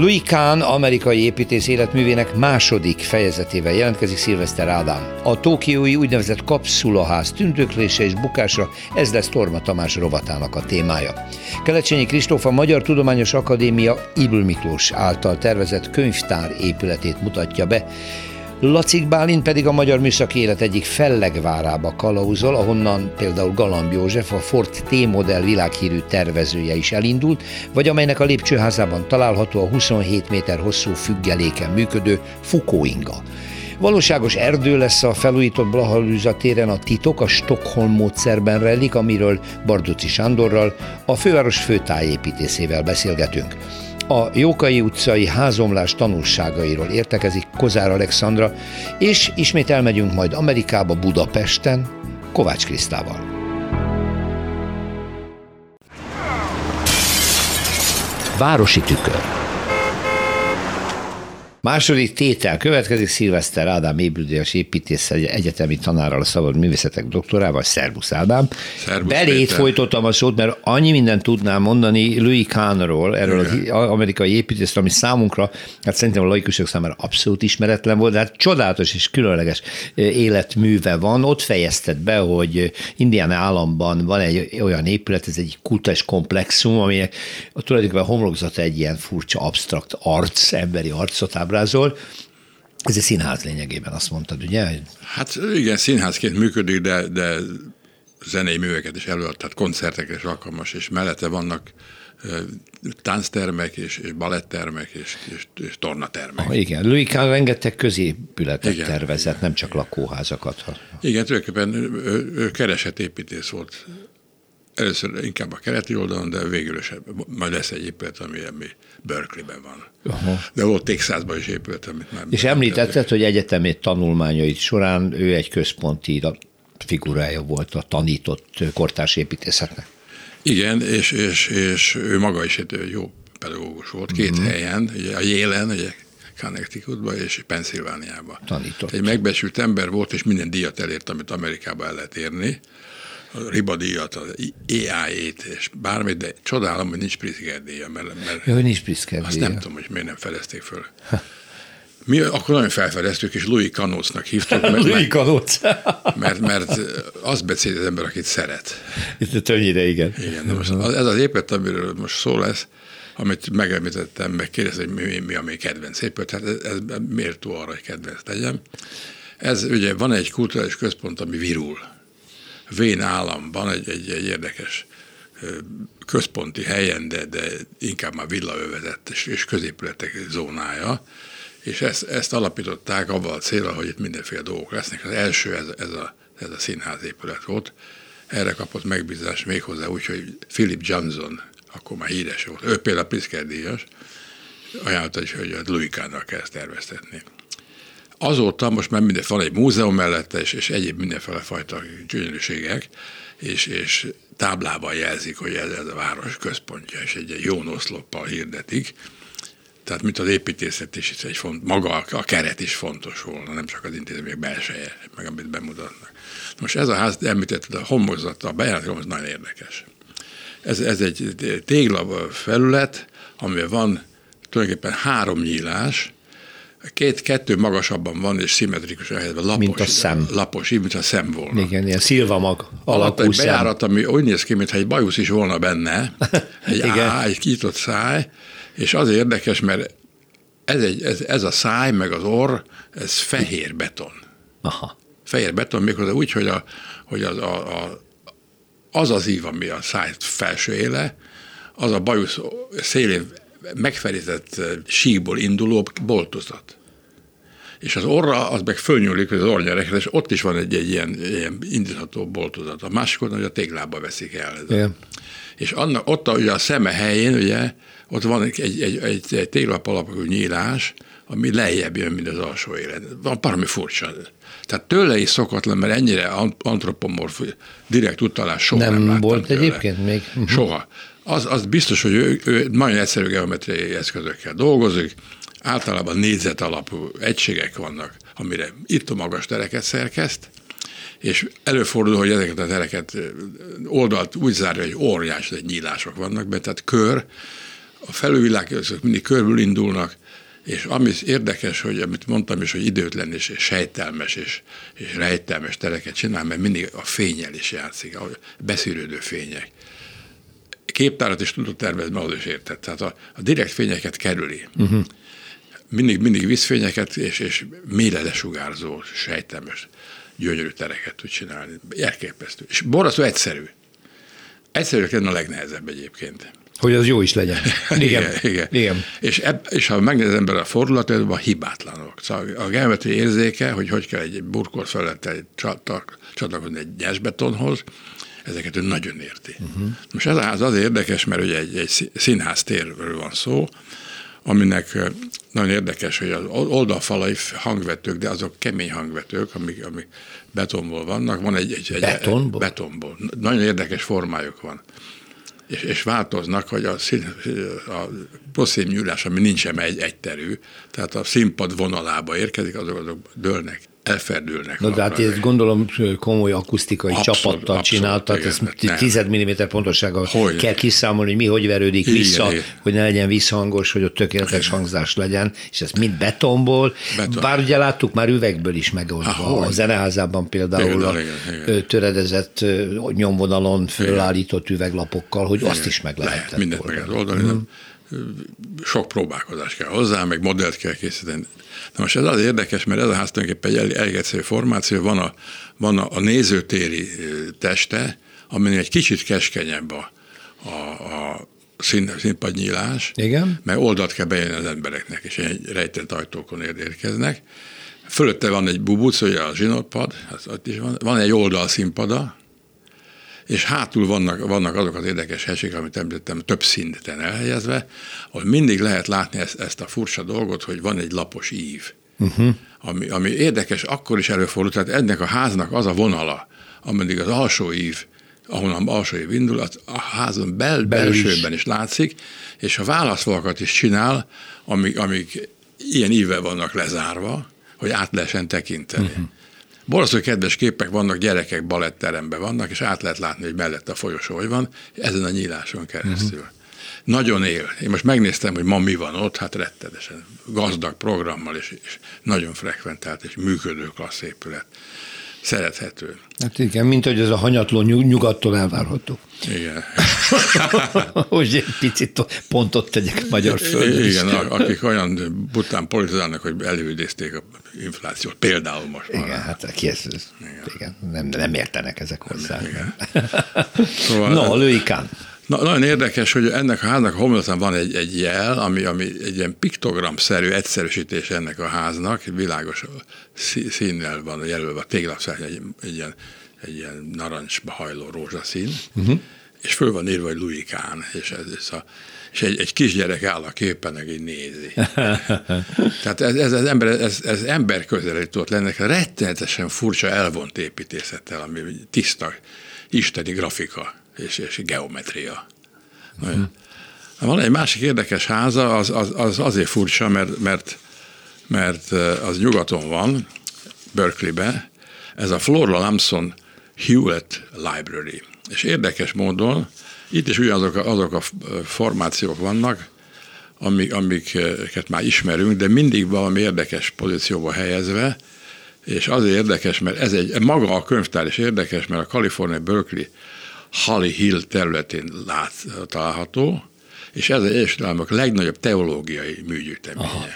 Louis Kahn amerikai építész életművének második fejezetével jelentkezik Szilveszter Ádám. A tokiói úgynevezett kapszulaház tündöklése és bukása, ez lesz Torma Tamás rovatának a témája. Kelecsényi Kristóf a Magyar Tudományos Akadémia Ibl Miklós által tervezett könyvtár épületét mutatja be. Lacik Bálint pedig a magyar műszaki élet egyik fellegvárába kalauzol, ahonnan például Galamb József, a Ford T-modell világhírű tervezője is elindult, vagy amelynek a lépcsőházában található a 27 méter hosszú függeléken működő Fukóinga. Valóságos erdő lesz a felújított Blahalűza téren a titok a Stockholm módszerben rejlik, amiről Barduci Sándorral, a főváros főtájépítészével beszélgetünk. A Jókai utcai házomlás tanulságairól értekezik Kozár Alexandra, és ismét elmegyünk majd Amerikába, Budapesten, Kovács Krisztával. Városi tükör Második tétel következik Szilveszter Ádám épülős építész egyetemi tanárral, a szabad művészetek doktorával, Szerbusz Ádám. Szerbusz Belét Péter. folytottam a szót, mert annyi mindent tudnám mondani Louis Kahnról, erről Igen. az amerikai építészről, ami számunkra, hát szerintem a laikusok számára abszolút ismeretlen volt, de hát csodálatos és különleges életműve van. Ott fejezted be, hogy Indiana államban van egy olyan épület, ez egy kultúrás komplexum, aminek a tulajdonképpen a homlokzata egy ilyen furcsa, absztrakt arc, emberi arcot ábrázol. Ez egy színház lényegében, azt mondtad, ugye? Hát igen, színházként működik, de, de zenei műveket is előad, tehát koncertekre is alkalmas, és mellette vannak tánctermek, és, és balettermek, és, és, és tornatermek. Ah, igen, Louis Kahn rengeteg középületet igen, tervezett, igen, nem csak lakóházakat. Igen, tulajdonképpen ő, ő keresett építész volt. Először inkább a keleti oldalon, de végül is majd lesz egy épület, ami, ami Berkeley-ben van. Aha. De volt Texasban is épült, amit már... És említetted, hogy egyetemét tanulmányait során ő egy központi figurája volt a tanított kortárs építészetnek. Igen, és, és, és ő maga is egy jó pedagógus volt, két mm. helyen, ugye a Jélen, ugye Connecticutban és Pennsylvániában. Tanított. Egy megbecsült ember volt, és minden díjat elért, amit Amerikában el lehet érni ribadíjat, az EIA-t, és bármit, de csodálom, hogy nincs Pritzker díja. Mert, mert ja, hogy nincs Pritzker Azt nem tudom, hogy miért nem felezték föl. Mi akkor nagyon felfedeztük, és Louis Kanócnak hívtuk. Mert, Louis Kanóc. mert, mert azt beszél az ember, akit szeret. Itt többnyire igen. Igen, de most ez az épület, amiről most szó lesz, amit megemlítettem, meg kérdezem, hogy mi, mi a mi kedvenc épület, hát ez, ez méltó arra, hogy kedvenc legyen. Ez ugye van egy kulturális központ, ami virul vén államban egy, egy, egy érdekes központi helyen, de, de inkább már villaövezet és, és középületek zónája, és ezt, ezt alapították avval a célra, hogy itt mindenféle dolgok lesznek. Az első ez, ez, a, ez a színházépület volt. Erre kapott megbízást méghozzá úgy, hogy Philip Johnson, akkor már híres volt, ő például Pritzker díjas, ajánlotta is, hogy a kell ezt terveztetni. Azóta most már minden, van egy múzeum mellette, és, és egyéb mindenféle fajta gyönyörűségek, és, és táblában jelzik, hogy ez, ez a város központja, és egy, egy jó noszloppal hirdetik. Tehát, mint az építészet is, egy font, maga a, keret is fontos volna, nem csak az intézmények belseje, meg amit bemutatnak. Most ez a ház, említetted, a homlokzata, a bejárat az nagyon érdekes. Ez, ez egy tégla felület, amivel van tulajdonképpen három nyílás, két, kettő magasabban van, és szimmetrikus helyzetben, lapos. Mint a szem. Lapos, így, mint a szem volna. Igen, ilyen szilvamag alakú egy bejárat, ami úgy néz ki, mintha egy bajusz is volna benne, egy Igen. á, egy kitott száj, és az érdekes, mert ez, egy, ez, ez a száj, meg az orr, ez fehér beton. Aha. Fehér beton, méghozzá úgy, hogy, a, hogy az, a, a, az az ív, ami a száj felső éle, az a bajusz szélén megfelített síkból induló boltozat. És az orra, az meg fölnyúlik, az orrnyerekre, és ott is van egy, egy ilyen, ilyen indítható boltozat. A másik hogy a téglába veszik el. Ez És annak, ott a, ugye a szeme helyén, ugye, ott van egy, egy, egy, egy, egy téglap alapú nyílás, ami lejjebb jön, mint az alsó élet. Van valami furcsa. Tehát tőle is szokatlan, mert ennyire antropomorf, direkt utalás soha nem, nem volt tőle. egyébként még? Uh-huh. Soha. Az, az biztos, hogy ő, ő nagyon egyszerű geometriai eszközökkel dolgozik, általában négyzet alapú egységek vannak, amire itt a magas tereket szerkeszt, és előfordul, hogy ezeket a tereket oldalt úgy zárja, hogy óriás egy nyílások vannak benne, tehát kör, a felülvilág mindig körből indulnak, és ami érdekes, hogy amit mondtam is, hogy időtlen és, sejtelmes és, és rejtelmes tereket csinál, mert mindig a fényel is játszik, a beszűrődő fények. Képtárat is tudott tervezni, ahhoz is értett. Tehát a, a direkt fényeket kerüli. Uh-huh. Mindig, mindig vízfényeket és, és mélyre lesugárzó, sejtelmes, gyönyörű tereket tud csinálni. Elképesztő. És borzasztó egyszerű. Egyszerű lenne a legnehezebb egyébként. Hogy az jó is legyen. Igen. igen, igen. igen. És, ebb, és ha megnézem ember a fordulatban, hibátlanok. Szóval a geometri érzéke, hogy hogy kell egy burkolt felettel csatlakozni egy gyásbetonhoz, ezeket ő nagyon érti. Uh-huh. Most ez a ház az érdekes, mert ugye egy, egy színház térről van szó, aminek nagyon érdekes, hogy az oldalfalai hangvetők, de azok kemény hangvetők, amik, amik betonból vannak. Van egy, egy, egy betonból? betonból. Nagyon érdekes formájuk van és, és változnak, hogy a, szín, a poszém nyúlás, ami nincsen egy egyterű, tehát a színpad vonalába érkezik, azok, azok dőlnek elferdülnek. Na, de hát ezt gondolom komoly akusztikai abszolút, csapattal abszolút, csináltak, igen, ezt 10 mm pontossággal hogy kell kiszámolni, hogy mi hogy verődik igen, vissza, igen. hogy ne legyen visszhangos, hogy ott tökéletes igen. hangzás legyen, és ez mind betonból, Beton. bár ugye láttuk már üvegből is megoldva. Ah, a zeneházában például Például, a igen, igen. töredezett nyomvonalon fölállított üveglapokkal, hogy igen. azt is meg lehet. lehet mindent meg lehet oldani. Hmm sok próbálkozás kell hozzá, meg modellt kell készíteni. Na most ez az érdekes, mert ez a ház tulajdonképpen egy elég, elég egyszerű formáció, van a, van a, a nézőtéri teste, aminél egy kicsit keskenyebb a, a, a szín, színpadnyílás, Igen. mert oldalt kell bejönni az embereknek, és egy rejtett ajtókon érkeznek. Fölötte van egy bubuc, ugye a zsinórpad, az ott is van, van egy oldal színpada, és hátul vannak, vannak azok az érdekes helységek, amit említettem, több szinten elhelyezve, ahol mindig lehet látni ezt, ezt a furcsa dolgot, hogy van egy lapos ív. Uh-huh. Ami, ami érdekes, akkor is előfordul, tehát ennek a háznak az a vonala, ameddig az alsó ív, ahonnan alsó ív indul, az a házon bel, belsőben is. is látszik, és a válaszfalakat is csinál, amik, amik ilyen íve vannak lezárva, hogy át lehessen tekinteni. Uh-huh. Borzasztó kedves képek vannak, gyerekek baletteremben vannak, és át lehet látni, hogy mellett a folyosó hogy van, ezen a nyíláson keresztül. Uh-huh. Nagyon él. Én most megnéztem, hogy ma mi van ott, hát rettenetesen gazdag programmal, és, és nagyon frekventált, és működő klassz épület szerethető. Hát igen, mint hogy ez a hanyatló nyugattól elvárható. Igen. hogy egy picit pontot tegyek magyar földön Igen, is. akik olyan bután politizálnak, hogy előidézték a inflációt, például most Igen, már. hát ki ez, ez igen. igen. Nem, nem értenek ezek hozzá. Igen. Szóval, no, Lőikán. Na, nagyon érdekes, hogy ennek a háznak a homlokzatán van egy, egy jel, ami, ami egy ilyen piktogramszerű egyszerűsítés ennek a háznak, világos színnel van jelölve a téglakszárny, egy, egy, ilyen, egy ilyen narancsba hajló rózsaszín, uh-huh. és föl van írva, hogy Louis Kahn, és, ez, ez a, és egy, egy kisgyerek áll a képen, így nézi. Tehát ez, ez, ez, ember, ez, ez ember közelé tudott lenni, rettenetesen furcsa elvont építészettel, ami tiszta isteni grafika és, és geometria. Uh-huh. Van egy másik érdekes háza, az, az, az azért furcsa, mert, mert, mert az nyugaton van, Berkeleybe, ez a Flora Lamson Hewitt Library. És érdekes módon itt is ugyanazok azok a formációk vannak, amik, amiket már ismerünk, de mindig valami érdekes pozícióba helyezve, és azért érdekes, mert ez egy, maga a könyvtár is érdekes, mert a California Berkeley Holly Hill területén lát, található, és ez az Egyesült Államok legnagyobb teológiai műgyűjteménye. Aha.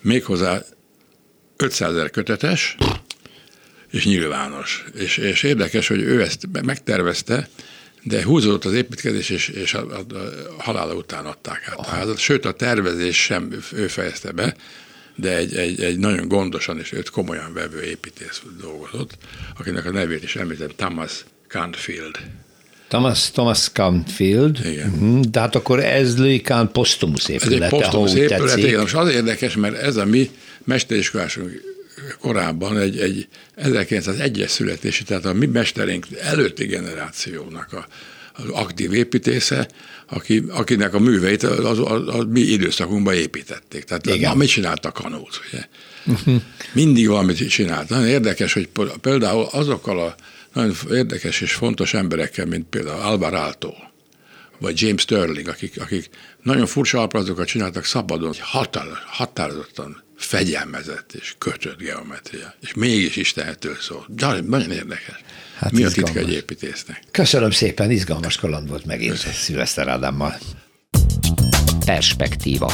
Méghozzá 500 ezer kötetes, és nyilvános. És, és érdekes, hogy ő ezt megtervezte, de húzódott az építkezés, és, és a, a, a halála után adták át a házat. Sőt, a tervezés sem ő fejezte be, de egy, egy, egy nagyon gondosan és őt komolyan vevő építész dolgozott, akinek a nevét is említem, Thomas Canfield. Thomas, Thomas Canfield. Igen. Mhm, De hát akkor ez Louis Kahn posztumusz Ez egy épülete, posztumusz épület, igen, most az érdekes, mert ez a mi mesteriskolásunk korábban egy, egy 1901-es születési, tehát a mi mesterünk előtti generációnak a, az aktív építésze, aki, akinek a műveit az, az, az, mi időszakunkban építették. Tehát Igen. na, mit csinált a kanót, ugye? Mindig valamit csinált. Nagyon érdekes, hogy például azokkal a nagyon érdekes és fontos emberekkel, mint például Alvaráltó, vagy James Sterling, akik, akik nagyon furcsa alapozatokat csináltak szabadon, határ, határozottan fegyelmezett és kötött geometria, és mégis Istenhetől szól. Nagyon, nagyon érdekes. Hát Mi a titka izgalmas. egy építésznek? Köszönöm szépen, izgalmas kaland volt megint Szilveszter Ádámmal. Perspektíva.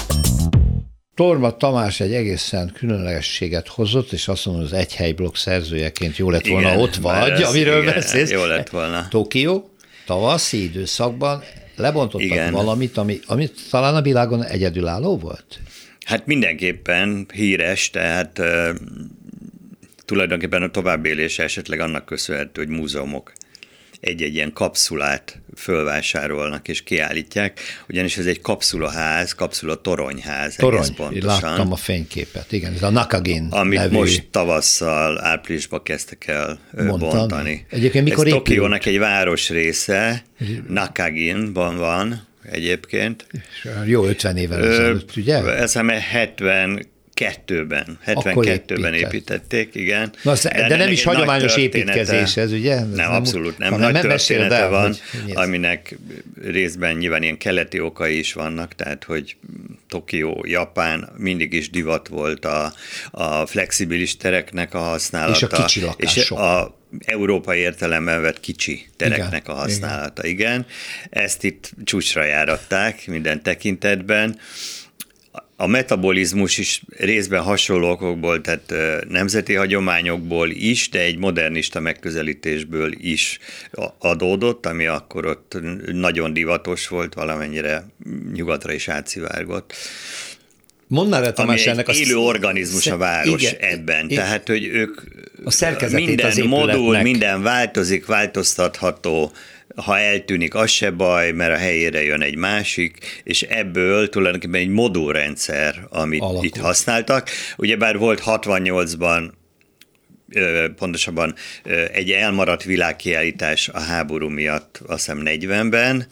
Torma Tamás egy egészen különlegességet hozott, és azt mondom, az egy helyblokk szerzőjeként jó lett volna Igen, ott vagy, ez- amiről igen, beszélsz. jó lett volna. Tokió, tavaszi időszakban lebontottak Igen. valamit, ami, ami talán a világon egyedülálló volt? Hát mindenképpen híres, tehát uh, tulajdonképpen a továbbélése esetleg annak köszönhető, hogy múzeumok egy-egy ilyen kapszulát fölvásárolnak és kiállítják, ugyanis ez egy kapszulaház, kapszula toronyház Torony, pontosan. láttam a fényképet, igen, ez a Nakagin amit nevű. most tavasszal, áprilisban kezdtek el ö, Mondtad. bontani. Egyébként mikor Ez épült? Tokiónak egy városrésze, Nakaginban van egyébként. Jó 50 évvel ezelőtt, ugye? Azt hiszem 72-ben, 72-ben épített. építették, igen. Na, azt- de nem ennek is hagyományos építkezés ez, ugye? Ez Nem, nem- abszolút nem. hanem Nagy története el, van, hogy aminek részben nyilván ilyen keleti okai is vannak, tehát hogy Tokió, Japán mindig is divat volt a, a flexibilis tereknek a használata. És a kicsi lakások. És a európai értelemben vett kicsi tereknek Igen, a használata, igen. igen. Ezt itt csúcsra járatták minden tekintetben. A metabolizmus is részben hasonló okokból, tehát nemzeti hagyományokból is, de egy modernista megközelítésből is adódott, ami akkor ott nagyon divatos volt, valamennyire nyugatra is átszivárgott. Mondd már Ami Tamás, egy ennek a élő organizmus a város igen, ebben. igen. Tehát, hogy ők A minden az épületnek. modul, minden változik, változtatható, ha eltűnik, az se baj, mert a helyére jön egy másik, és ebből tulajdonképpen egy modulrendszer, amit Alakul. itt használtak. Ugyebár volt 68-ban ö, pontosabban egy elmaradt világkiállítás a háború miatt, azt hiszem 40-ben,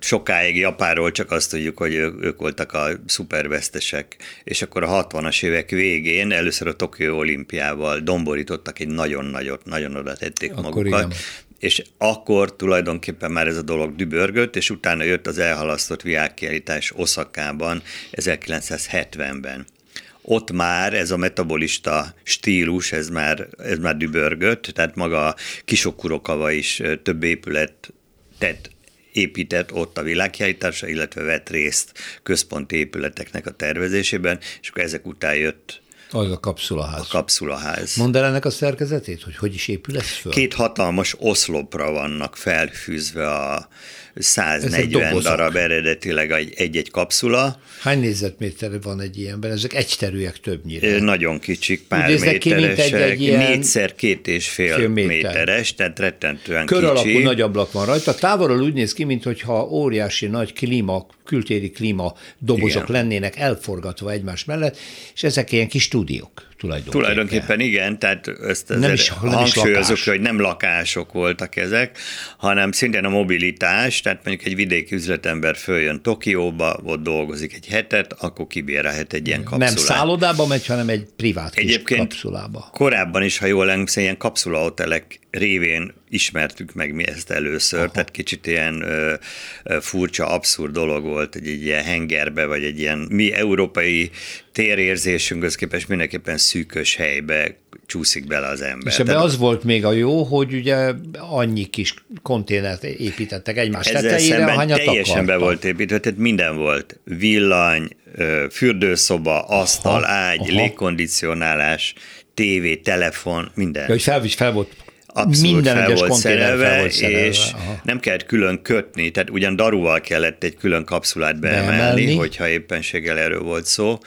sokáig Japánról csak azt tudjuk, hogy ő- ők voltak a szupervesztesek, és akkor a 60-as évek végén először a Tokió olimpiával domborítottak egy nagyon nagyot, nagyon oda tették Akkor magukat, igen. És akkor tulajdonképpen már ez a dolog dübörgött, és utána jött az elhalasztott világkiállítás Oszakában 1970-ben. Ott már ez a metabolista stílus, ez már, ez már dübörgött, tehát maga Kisokurokava is több épület tett épített ott a világkiállításra, illetve vett részt központi épületeknek a tervezésében, és akkor ezek után jött Az a kapszulaház. a kapszulaház. Mondd el ennek a szerkezetét, hogy hogy is épül ez föl? Két hatalmas oszlopra vannak felfűzve a Ezek 140 dobozok. darab eredetileg egy- egy-egy kapszula. Hány négyzetméter van egy ilyenben? Ezek egyterűek többnyire. Nagyon kicsik, pár néznek ki, mint egy- méteresek, egy ilyen- négyszer két és fél, fél méter. méteres, tehát rettentően Kör alakú kicsi. nagy ablak van rajta. Távolról úgy néz ki, mintha óriási nagy klíma, kültéri klíma dobozok Igen. lennének elforgatva egymás mellett, és ezek ilyen kis stúdiók tulajdonképpen. Tulajdonképpen igen, tehát ezt Nem is- nem is hangsúlyozok, hogy nem lakások voltak ezek, hanem szintén a mobilitás, tehát mondjuk egy vidéki üzletember följön Tokióba, ott dolgozik egy hetet, akkor kibérelhet egy ilyen kapszulát. Nem szállodába megy, hanem egy privát Egyébként kapszulába. Korábban is, ha jól emlékszem, ilyen kapszulahotelek révén ismertük meg mi ezt először, Aha. tehát kicsit ilyen ö, furcsa, abszurd dolog volt, hogy egy ilyen hengerbe, vagy egy ilyen mi európai térérzésünkhöz képest mindenképpen szűkös helybe csúszik bele az ember. És ebben Tehát az volt még a jó, hogy ugye annyi kis konténert építettek egymás ezzel tetejére, ahányat teljesen be akartak. volt építve, tehát minden volt. Villany, fürdőszoba, asztal, Aha, ágy, aha. légkondicionálás, tévé, telefon, minden. Ja, hogy fel, fel volt Abszolút minden fel volt szerelve, fel volt szerelve. és Aha. nem kellett külön kötni, tehát ugyan daruval kellett egy külön kapszulát beemelni, Beemelni. hogyha éppenséggel erről volt szó,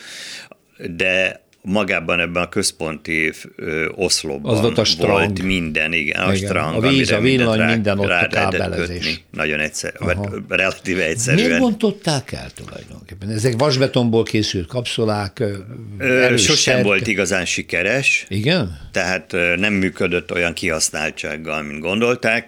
de magában ebben a központi ö, oszlopban Az volt, a strang. volt minden, igen, a Igen, strang, a víz, a villany, rá, minden ott rá a kábelezés. kötni. Nagyon egyszer, vagy relatíve Miért egyszerűen. bontották el tulajdonképpen? Ezek vasbetonból készült kapszulák, ö, Sosem volt igazán sikeres, Igen? tehát nem működött olyan kihasználtsággal, mint gondolták.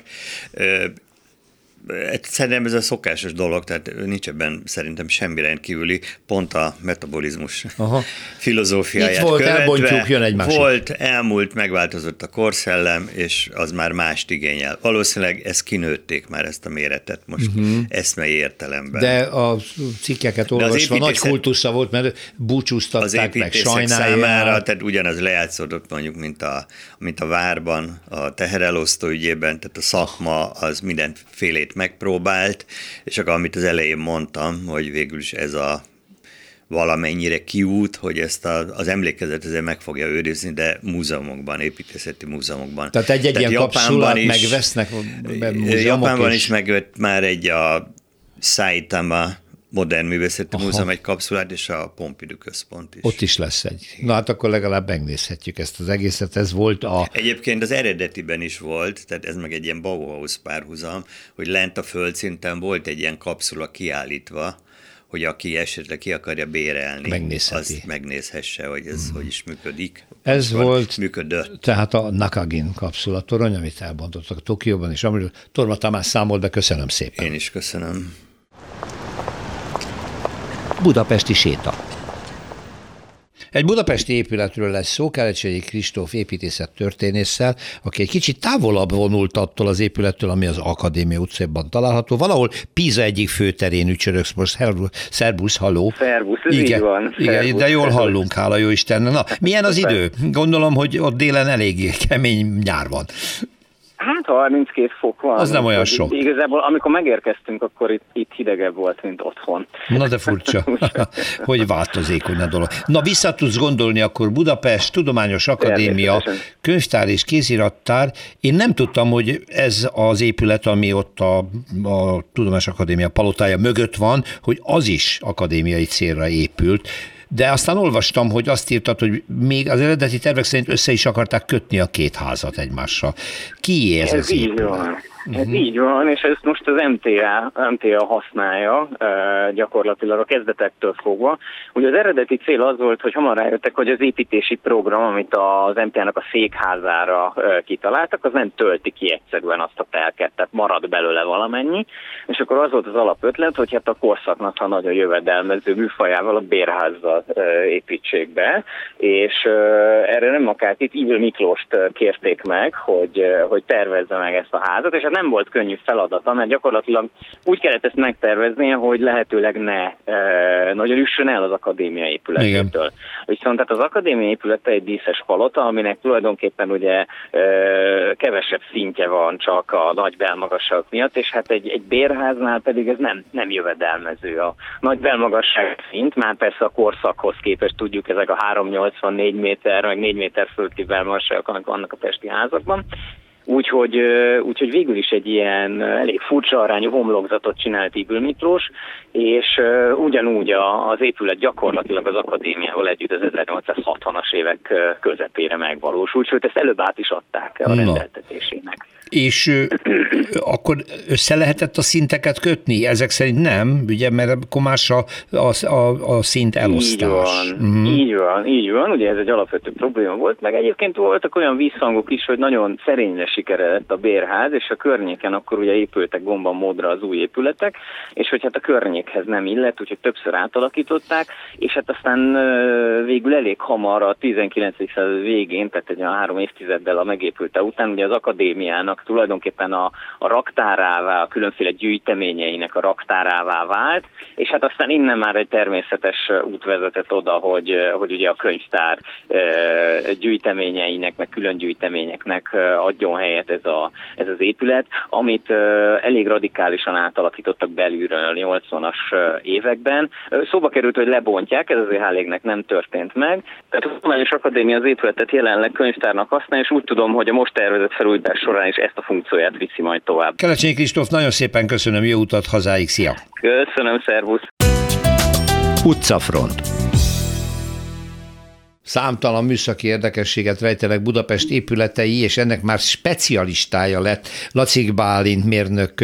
Ö, Szerintem ez a szokásos dolog, tehát nincs ebben szerintem semmi rendkívüli, pont a metabolizmus Aha. filozófiáját Itt volt, követve. elbontjuk, jön egy másik. Volt, elmúlt, megváltozott a korszellem, és az már mást igényel. Valószínűleg ezt kinőtték már ezt a méretet most uh-huh. eszmei értelemben. De a cikkeket olvasva nagy építészet- kultusza volt, mert az búcsúztatták meg, építészek sajnálják. számára, tehát ugyanaz lejátszódott mondjuk, mint a, mint a várban, a teherelosztó ügyében, tehát a szakma az mindenfélét megpróbált, és akkor amit az elején mondtam, hogy végül is ez a valamennyire kiút, hogy ezt a, az emlékezet ezért meg fogja őrizni, de múzeumokban, építészeti múzeumokban. Tehát egy-egy ilyen kapszulát megvesznek be múzeumok, Japánban és- is megvett már egy a Saitama Modern Művészeti Aha. Múzeum egy kapszulát, és a Pompidou Központ is. Ott is lesz egy. Na hát akkor legalább megnézhetjük ezt az egészet. Ez volt a... Egyébként az eredetiben is volt, tehát ez meg egy ilyen Bauhaus párhuzam, hogy lent a földszinten volt egy ilyen kapszula kiállítva, hogy aki esetleg ki akarja bérelni, Megnézheti. azt megnézhesse, hogy ez hogy is működik. Ez volt Működött. tehát a Nakagin kapszulatorony, amit elbontottak Tokióban, és amiről Torma Tamás számolt be, köszönöm szépen. Én is köszönöm. Budapesti séta. Egy budapesti épületről lesz szó, Kerecsei Kristóf építészet történésszel, aki egy kicsit távolabb vonult attól az épülettől, ami az Akadémia utcában található. Valahol Pisa egyik főterén ücsöröksz most. Szerbusz, halló. Szervusz, ez igen, így van. Igen, Szervusz, de jól szervusz. hallunk, hála jó Istennek. Na, milyen az idő? Gondolom, hogy ott délen elég kemény nyár van. Hát 32 fok van. Az nem olyan sok. Igazából, amikor megérkeztünk, akkor itt, itt hidegebb volt, mint otthon. Na de furcsa, hogy változékony a dolog. Na vissza tudsz gondolni akkor Budapest, Tudományos Akadémia, könyvtár és kézirattár. Én nem tudtam, hogy ez az épület, ami ott a, a Tudományos Akadémia palotája mögött van, hogy az is akadémiai célra épült. De aztán olvastam, hogy azt írtad, hogy még az eredeti tervek szerint össze is akarták kötni a két házat egymással. Ki ez, Ez így épület? Ez így van, és ezt most az MTA, MTA használja gyakorlatilag a kezdetektől fogva. Ugye az eredeti cél az volt, hogy hamar rájöttek, hogy az építési program, amit az MTA-nak a székházára kitaláltak, az nem tölti ki egyszerűen azt a telket, tehát marad belőle valamennyi. És akkor az volt az alapötlet, hogy hát a korszaknak a nagyon jövedelmező műfajával a bérházzal építsék be, és erre nem akart itt Ivil Miklóst kérték meg, hogy, hogy tervezze meg ezt a házat, és hát nem volt könnyű feladata, mert gyakorlatilag úgy kellett ezt megterveznie, hogy lehetőleg ne e, nagyon üssön el az akadémia épületétől. Viszont tehát az akadémia épülete egy díszes palota, aminek tulajdonképpen ugye e, kevesebb szintje van csak a nagy belmagasság miatt, és hát egy, egy bérháznál pedig ez nem, nem jövedelmező. A nagy belmagasság szint, már persze a korszakhoz képest tudjuk, ezek a 384 méter, meg 4 méter fölötti belmagasságok vannak a pesti házakban, Úgyhogy, úgyhogy végül is egy ilyen elég furcsa arányú homlokzatot csinált Ibül Miklós, és ugyanúgy az épület gyakorlatilag az akadémiával együtt az 1860-as évek közepére megvalósult, sőt ezt előbb át is adták a rendeltetésének. És akkor össze lehetett a szinteket kötni? Ezek szerint nem, ugye, mert akkor más a, a, a, a szint elosztás. Így van, uh-huh. így van, így van, ugye ez egy alapvető probléma volt, meg egyébként voltak olyan visszhangok is, hogy nagyon szerényre sikeredett a bérház, és a környéken akkor ugye épültek gomban módra az új épületek, és hogy hát a környékhez nem illett, úgyhogy többször átalakították, és hát aztán végül elég hamar a 19. század végén, tehát egy olyan három évtizeddel a megépülte után, ugye az akadémiának tulajdonképpen a, a raktárává, a különféle gyűjteményeinek a raktárává vált, és hát aztán innen már egy természetes út vezetett oda, hogy, hogy ugye a könyvtár gyűjteményeinek, meg külön gyűjteményeknek adjon helyet ez, a, ez az épület, amit elég radikálisan átalakítottak belülről a 80-as ö, években. Szóba került, hogy lebontják, ez azért hálégnek nem történt meg. Tehát a Tudományos Akadémia az épületet jelenleg könyvtárnak használja, és úgy tudom, hogy a most tervezett felújítás során is ezt a funkcióját viszi majd tovább. Kelecsényi Kristóf, nagyon szépen köszönöm, jó utat hazáig, szia! Köszönöm, szervusz! Utcafront Számtalan műszaki érdekességet rejtenek Budapest épületei, és ennek már specialistája lett Lacik Bálint, mérnök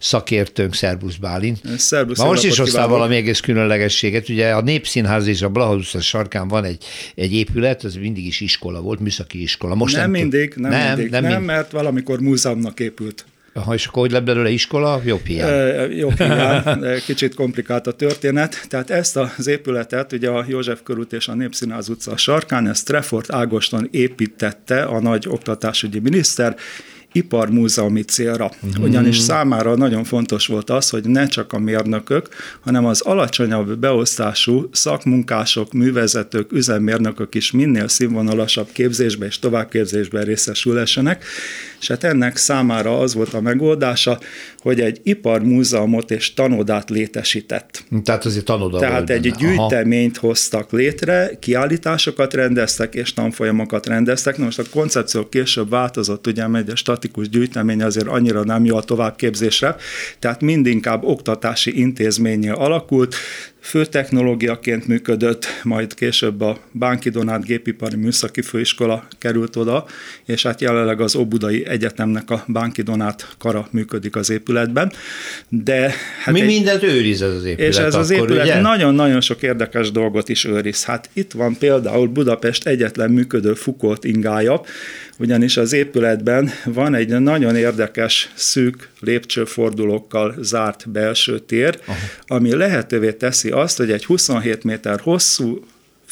szakértőnk, Szerbusz Bálint. Szerbusz, Ma most is hoztál valami egész különlegességet. Ugye a Népszínház és a Blaha sarkán van egy, egy épület, az mindig is iskola volt, műszaki iskola. Most nem, nem mindig, nem, nem, mindig, nem, nem, mind... mert valamikor múzeumnak épült. Ha és akkor hogy lett belőle iskola? Jobb hiány. E, jobb hiány, kicsit komplikált a történet. Tehát ezt az épületet ugye a József körút és a Népszínház utca sarkán, ezt Treffort Ágoston építette a nagy oktatásügyi miniszter, iparmúzeumi célra. Uh-huh. Ugyanis számára nagyon fontos volt az, hogy ne csak a mérnökök, hanem az alacsonyabb beosztású szakmunkások, művezetők, üzemmérnökök is minél színvonalasabb képzésbe és továbbképzésben részesülhessenek, és hát ennek számára az volt a megoldása, hogy egy iparmúzeumot és tanodát létesített. Tehát azért tanoda Tehát egy benne. gyűjteményt Aha. hoztak létre, kiállításokat rendeztek és tanfolyamokat rendeztek. Na most a koncepció később változott, ugye, mert a statikus gyűjtemény azért annyira nem jó a továbbképzésre, tehát mindinkább oktatási intézményé alakult, főtechnológiaként működött, majd később a Bánki Donát Gépipari Műszaki Főiskola került oda, és hát jelenleg az Óbudai Egyetemnek a Bánki Donát kara működik az épületben. De hát Mi egy, mindent őriz ez az épület? És ez akkor, az épület nagyon-nagyon sok érdekes dolgot is őriz. Hát itt van például Budapest egyetlen működő Foucault ingája, ugyanis az épületben van egy nagyon érdekes szűk lépcsőfordulókkal zárt belső tér, Aha. ami lehetővé teszi azt, hogy egy 27 méter hosszú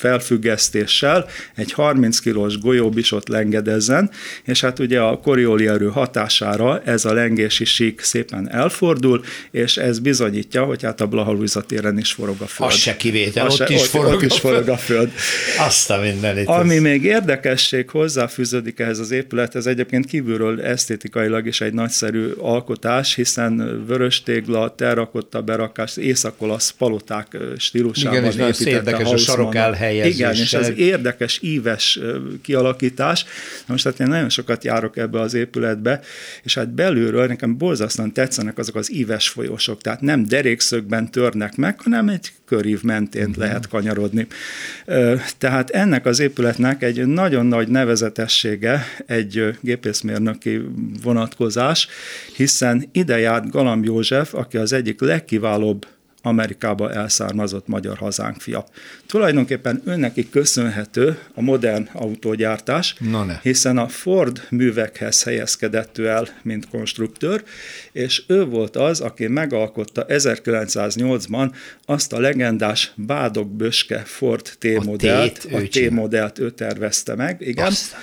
felfüggesztéssel egy 30 kilós golyóbisot lengedezzen, és hát ugye a korioli erő hatására ez a lengési sík szépen elfordul, és ez bizonyítja, hogy hát a Blahalújza téren is forog a föld. Az se kivétel, ott, se, is, ott, forog ott is forog a föld. Azt a mindenit. Ami ez... még érdekesség hozzáfűződik ehhez az épülethez, egyébként kívülről esztétikailag is egy nagyszerű alkotás, hiszen vörös tégla, terrakotta berakás, északolasz paloták stílusában Igen, és nagyon érdekes a sarok elhely helyezéssel. Igen, és ez érdekes, íves kialakítás. Na most hát én nagyon sokat járok ebbe az épületbe, és hát belülről nekem borzasztóan tetszenek azok az íves folyosok, tehát nem derékszögben törnek meg, hanem egy körív mentén uh-huh. lehet kanyarodni. Tehát ennek az épületnek egy nagyon nagy nevezetessége egy gépészmérnöki vonatkozás, hiszen ide járt Galamb József, aki az egyik legkiválóbb Amerikába elszármazott magyar hazánk fia. Tulajdonképpen önneki köszönhető a modern autógyártás, hiszen a Ford művekhez helyezkedett ő el, mint konstruktőr, és ő volt az, aki megalkotta 1908-ban azt a legendás Bádog-Böske Ford T-modellt, a T-modellt ő tervezte meg, igen. Azt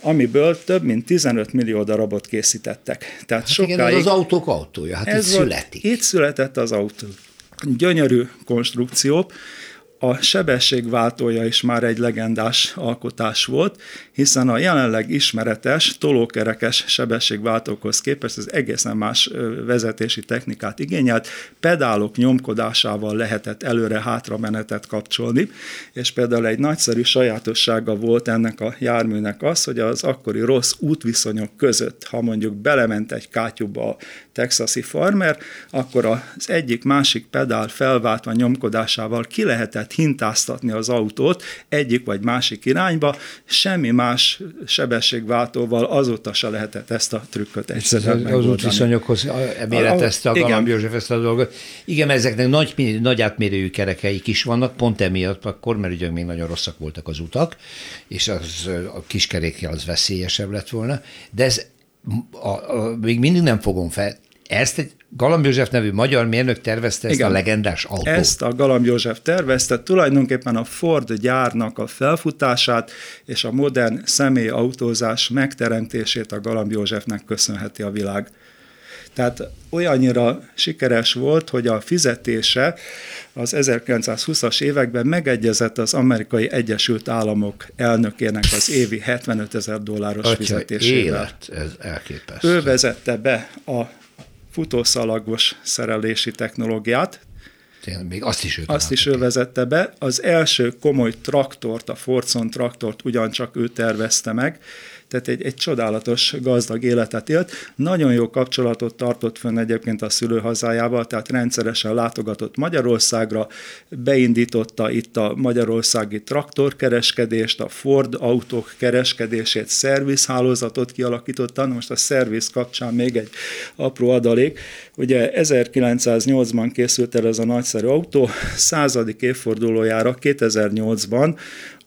amiből több mint 15 millió darabot készítettek. Tehát hát sokáig, igen, ez az autók autója, hát ez itt születik. Itt született az autó gyönyörű konstrukció, a sebességváltója is már egy legendás alkotás volt, hiszen a jelenleg ismeretes tolókerekes sebességváltókhoz képest ez egészen más vezetési technikát igényelt, pedálok nyomkodásával lehetett előre-hátra menetet kapcsolni, és például egy nagyszerű sajátossága volt ennek a járműnek az, hogy az akkori rossz útviszonyok között, ha mondjuk belement egy kátyúba a texasi farmer, akkor az egyik másik pedál felváltva nyomkodásával ki lehetett hintáztatni az autót egyik vagy másik irányba, semmi más sebességváltóval azóta se lehetett ezt a trükköt egyszerűen Az, az útviszonyokhoz méretezte a, a, a Galamb József ezt a dolgot. Igen, ezeknek nagy, nagy átmérőjű kerekeik is vannak, pont emiatt, akkor, mert ugye még nagyon rosszak voltak az utak, és az, a kiskerékkel az veszélyesebb lett volna, de ez a, a, még mindig nem fogom fel, ezt egy Galamb József nevű magyar mérnök tervezte ezt Igen, a legendás autót. Ezt a Galamb József tervezte, tulajdonképpen a Ford gyárnak a felfutását és a modern személyautózás megteremtését a Galamb Józsefnek köszönheti a világ. Tehát olyannyira sikeres volt, hogy a fizetése az 1920-as években megegyezett az amerikai Egyesült Államok elnökének az évi 75 ezer dolláros Atya, fizetésével. Élet, ez elképesztő. Ő vezette be a futószalagos szerelési technológiát. Tényleg, még azt is ő Azt is ő vezette be. Az első komoly traktort, a Fordson traktort ugyancsak ő tervezte meg, tehát egy, egy csodálatos, gazdag életet élt. Nagyon jó kapcsolatot tartott fönn egyébként a szülőhazájával, tehát rendszeresen látogatott Magyarországra, beindította itt a magyarországi traktorkereskedést, a Ford autók kereskedését, szervizhálózatot kialakította. Na most a szerviz kapcsán még egy apró adalék. Ugye 1908-ban készült el ez a nagyszerű autó, századik évfordulójára 2008-ban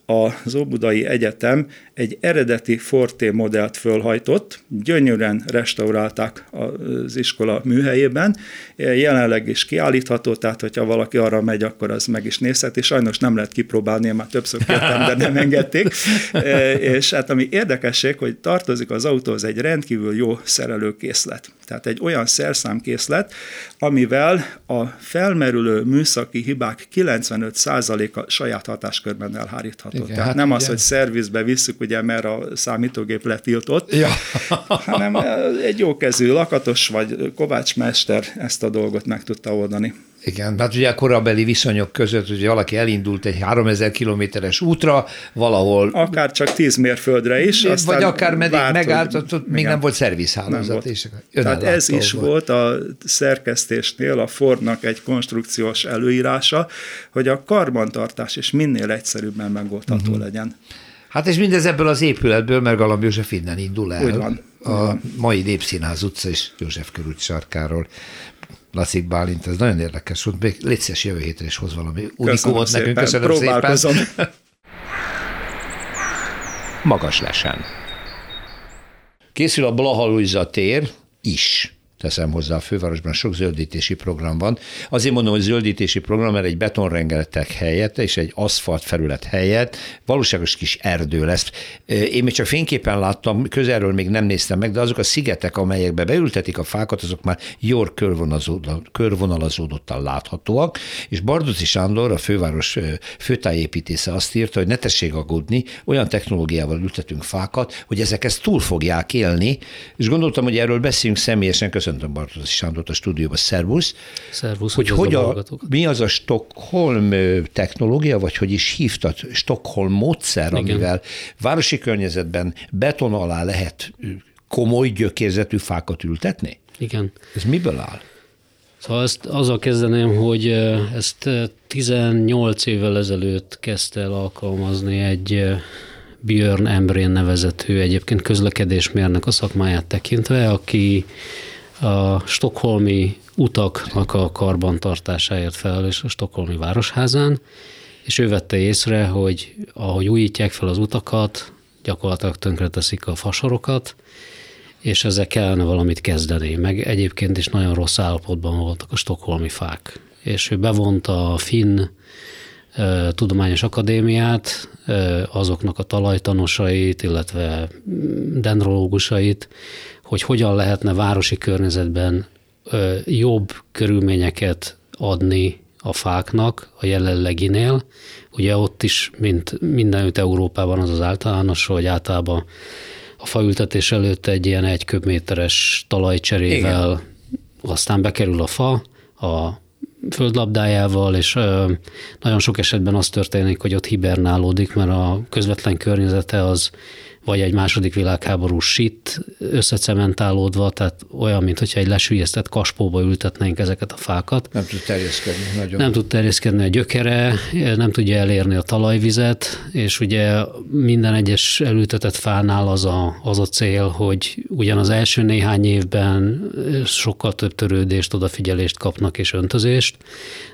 az Óbudai Egyetem egy eredeti Forte modellt fölhajtott, gyönyörűen restaurálták az iskola műhelyében, jelenleg is kiállítható, tehát hogyha valaki arra megy, akkor az meg is nézheti, sajnos nem lehet kipróbálni, én már többször kértem, de nem engedték, és hát ami érdekesség, hogy tartozik az autóhoz egy rendkívül jó szerelőkészlet. Tehát egy olyan szerszámkészlet, amivel a felmerülő műszaki hibák 95%-a saját hatáskörben elhárítható. Igen, Tehát hát nem ugye. az, hogy szervizbe visszük, ugye, mert a számítógép letiltott, ja. hanem egy jókezű lakatos vagy kovácsmester ezt a dolgot meg tudta oldani. Igen, hát ugye a korabeli viszonyok között, hogy valaki elindult egy 3000 kilométeres útra, valahol... Akár csak 10 mérföldre is. Vagy akár meddig várt, megállt, ott igen. még nem volt szervizhálózat. Nem volt. És Tehát ez is volt. volt a szerkesztésnél a Fordnak egy konstrukciós előírása, hogy a karbantartás is minél egyszerűbben megoldható uh-huh. legyen. Hát és mindez ebből az épületből, mert Galamb József innen indul el. Úgy van. A mai Népszínház utca és József körút sarkáról. Lasszik Bálint, ez nagyon érdekes volt. Még légy jövő hétre is hoz valami unikumot nekünk. Köszönöm Próbálkozom. szépen. Magas lesen. Készül a Blaha tér is teszem hozzá a fővárosban, sok zöldítési program van. Azért mondom, hogy zöldítési program, mert egy betonrengeletek helyett és egy aszfalt felület helyett valóságos kis erdő lesz. Én még csak fényképen láttam, közelről még nem néztem meg, de azok a szigetek, amelyekbe beültetik a fákat, azok már jól körvonalazódottan láthatóak, és Bardoci Sándor, a főváros főtájépítésze azt írta, hogy ne tessék aggódni, olyan technológiával ültetünk fákat, hogy ezek ezt túl fogják élni, és gondoltam, hogy erről beszéljünk személyesen, köszönöm köszöntöm Bartosz Sándort a stúdióban, szervusz. Szervusz, hogy hogy a, mi az a Stockholm technológia, vagy hogy is hívtad, Stockholm módszer, Igen. amivel városi környezetben beton alá lehet komoly gyökérzetű fákat ültetni? Igen. Ez miből áll? Szóval ezt azzal kezdeném, hogy ezt 18 évvel ezelőtt kezdte el alkalmazni egy Björn Embrén nevezető egyébként közlekedésmérnek a szakmáját tekintve, aki a stokholmi utaknak a karbantartásáért felelős a stokholmi városházán, és ő vette észre, hogy ahogy újítják fel az utakat, gyakorlatilag tönkreteszik a fasorokat, és ezzel kellene valamit kezdeni. Meg egyébként is nagyon rossz állapotban voltak a stokholmi fák. És ő bevonta a Finn Tudományos Akadémiát, azoknak a talajtanosait, illetve dendrológusait, hogy hogyan lehetne városi környezetben jobb körülményeket adni a fáknak a jelenleginél. Ugye ott is, mint mindenütt Európában az az általános, hogy általában a faültetés előtt egy ilyen egy köbméteres talajcserével Igen. aztán bekerül a fa, a földlabdájával, és nagyon sok esetben az történik, hogy ott hibernálódik, mert a közvetlen környezete az vagy egy második világháború sit összecementálódva, tehát olyan, mintha egy lesülyeztett kaspóba ültetnénk ezeket a fákat. Nem tud terjeszkedni nagyon. Nem tud terjeszkedni a gyökere, nem tudja elérni a talajvizet, és ugye minden egyes elültetett fánál az a, az a cél, hogy ugyan az első néhány évben sokkal több törődést, odafigyelést kapnak és öntözést,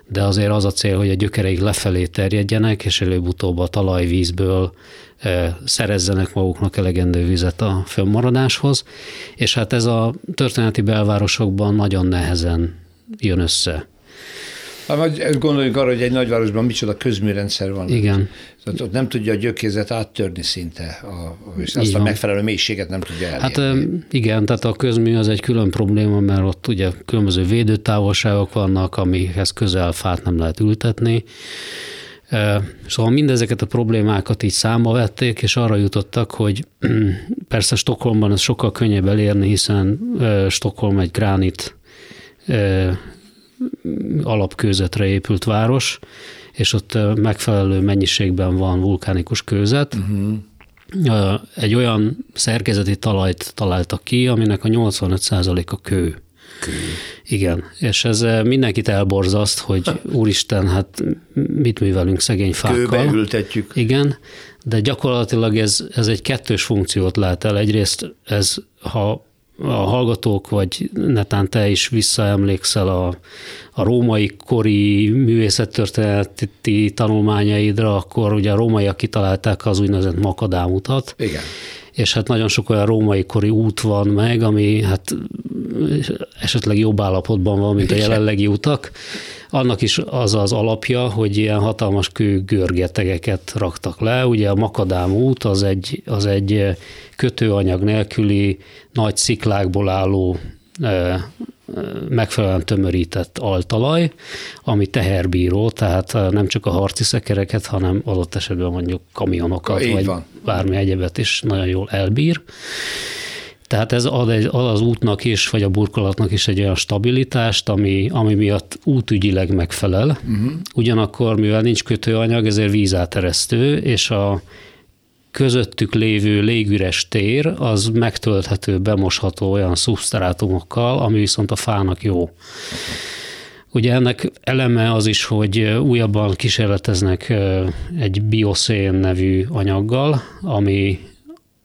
de azért az a cél, hogy a gyökereik lefelé terjedjenek, és előbb-utóbb a talajvízből szerezzenek maguknak elegendő vizet a fönnmaradáshoz, és hát ez a történeti belvárosokban nagyon nehezen jön össze. Hát gondoljunk arra, hogy egy nagyvárosban micsoda közműrendszer van. Igen. Tehát ott nem tudja a gyökérzet áttörni szinte, a, és azt a megfelelő mélységet nem tudja elérni. Hát igen, tehát a közmű az egy külön probléma, mert ott ugye különböző védőtávolságok vannak, amihez közel fát nem lehet ültetni, Szóval mindezeket a problémákat így számba vették, és arra jutottak, hogy persze Stockholmban ez sokkal könnyebb elérni, hiszen Stockholm egy gránit alapkőzetre épült város, és ott megfelelő mennyiségben van vulkánikus kőzet, uh-huh. egy olyan szerkezeti talajt találtak ki, aminek a 85%-a kő. Kő. Igen, és ez mindenkit elborzaszt, hogy úristen, hát mit művelünk szegény fákkal. Kőbe ültetjük. Igen, de gyakorlatilag ez, ez egy kettős funkciót lát el. Egyrészt ez, ha a hallgatók, vagy netán te is visszaemlékszel a, a római kori művészettörténeti tanulmányaidra, akkor ugye a rómaiak kitalálták az úgynevezett makadámutat. Igen. És hát nagyon sok olyan római kori út van meg, ami hát esetleg jobb állapotban van, mint a jelenlegi utak. Annak is az az alapja, hogy ilyen hatalmas kő görgetegeket raktak le. Ugye a makadám út az egy, az egy kötőanyag nélküli nagy sziklákból álló megfelelően tömörített altalaj, ami teherbíró, tehát nem csak a harci szekereket, hanem adott esetben mondjuk kamionokat, Így vagy van. bármi egyebet is nagyon jól elbír. Tehát ez ad, egy, ad az útnak is, vagy a burkolatnak is egy olyan stabilitást, ami, ami miatt útügyileg megfelel. Uh-huh. Ugyanakkor, mivel nincs kötőanyag, ezért vízáteresztő, és a közöttük lévő légüres tér az megtölthető, bemosható olyan szubsztrátumokkal, ami viszont a fának jó. Ugye ennek eleme az is, hogy újabban kísérleteznek egy bioszén nevű anyaggal, ami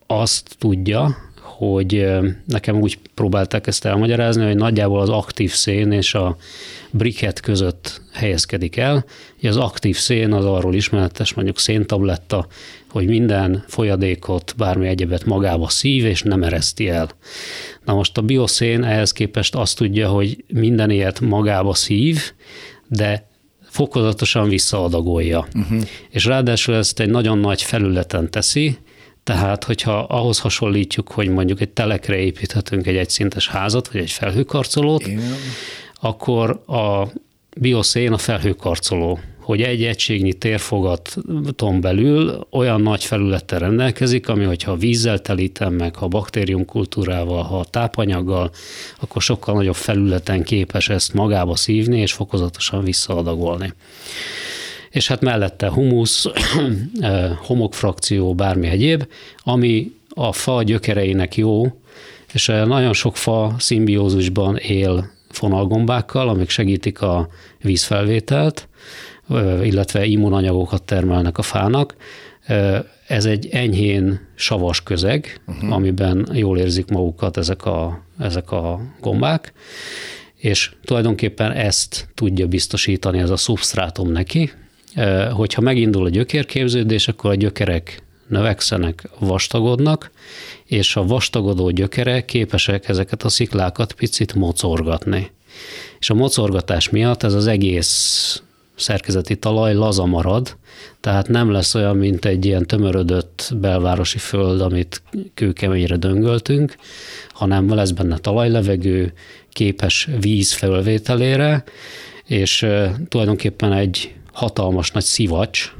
azt tudja, hogy nekem úgy próbálták ezt elmagyarázni, hogy nagyjából az aktív szén és a briket között helyezkedik el. Az aktív szén az arról ismeretes, mondjuk széntabletta, hogy minden folyadékot, bármi egyebet magába szív, és nem ereszti el. Na most a bioszén ehhez képest azt tudja, hogy minden ilyet magába szív, de fokozatosan visszaadagolja. Uh-huh. És ráadásul ezt egy nagyon nagy felületen teszi, tehát, hogyha ahhoz hasonlítjuk, hogy mondjuk egy telekre építhetünk egy egyszintes házat, vagy egy felhőkarcolót, Igen. akkor a bioszén a felhőkarcoló, hogy egy egységnyi térfogaton belül olyan nagy felülettel rendelkezik, ami, hogyha vízzel telítem meg, ha baktériumkultúrával, ha tápanyaggal, akkor sokkal nagyobb felületen képes ezt magába szívni és fokozatosan visszaadagolni és hát mellette humusz, homokfrakció, bármi egyéb, ami a fa gyökereinek jó, és nagyon sok fa szimbiózusban él fonalgombákkal, amik segítik a vízfelvételt, illetve immunanyagokat termelnek a fának. Ez egy enyhén savas közeg, uh-huh. amiben jól érzik magukat ezek a, ezek a gombák, és tulajdonképpen ezt tudja biztosítani ez a szubstrátum neki, hogyha megindul a gyökérképződés, akkor a gyökerek növekszenek, vastagodnak, és a vastagodó gyökerek képesek ezeket a sziklákat picit mocorgatni. És a mocorgatás miatt ez az egész szerkezeti talaj laza marad, tehát nem lesz olyan, mint egy ilyen tömörödött belvárosi föld, amit kőkeményre döngöltünk, hanem lesz benne talajlevegő, képes víz felvételére, és tulajdonképpen egy hatalmas nagy szivacs,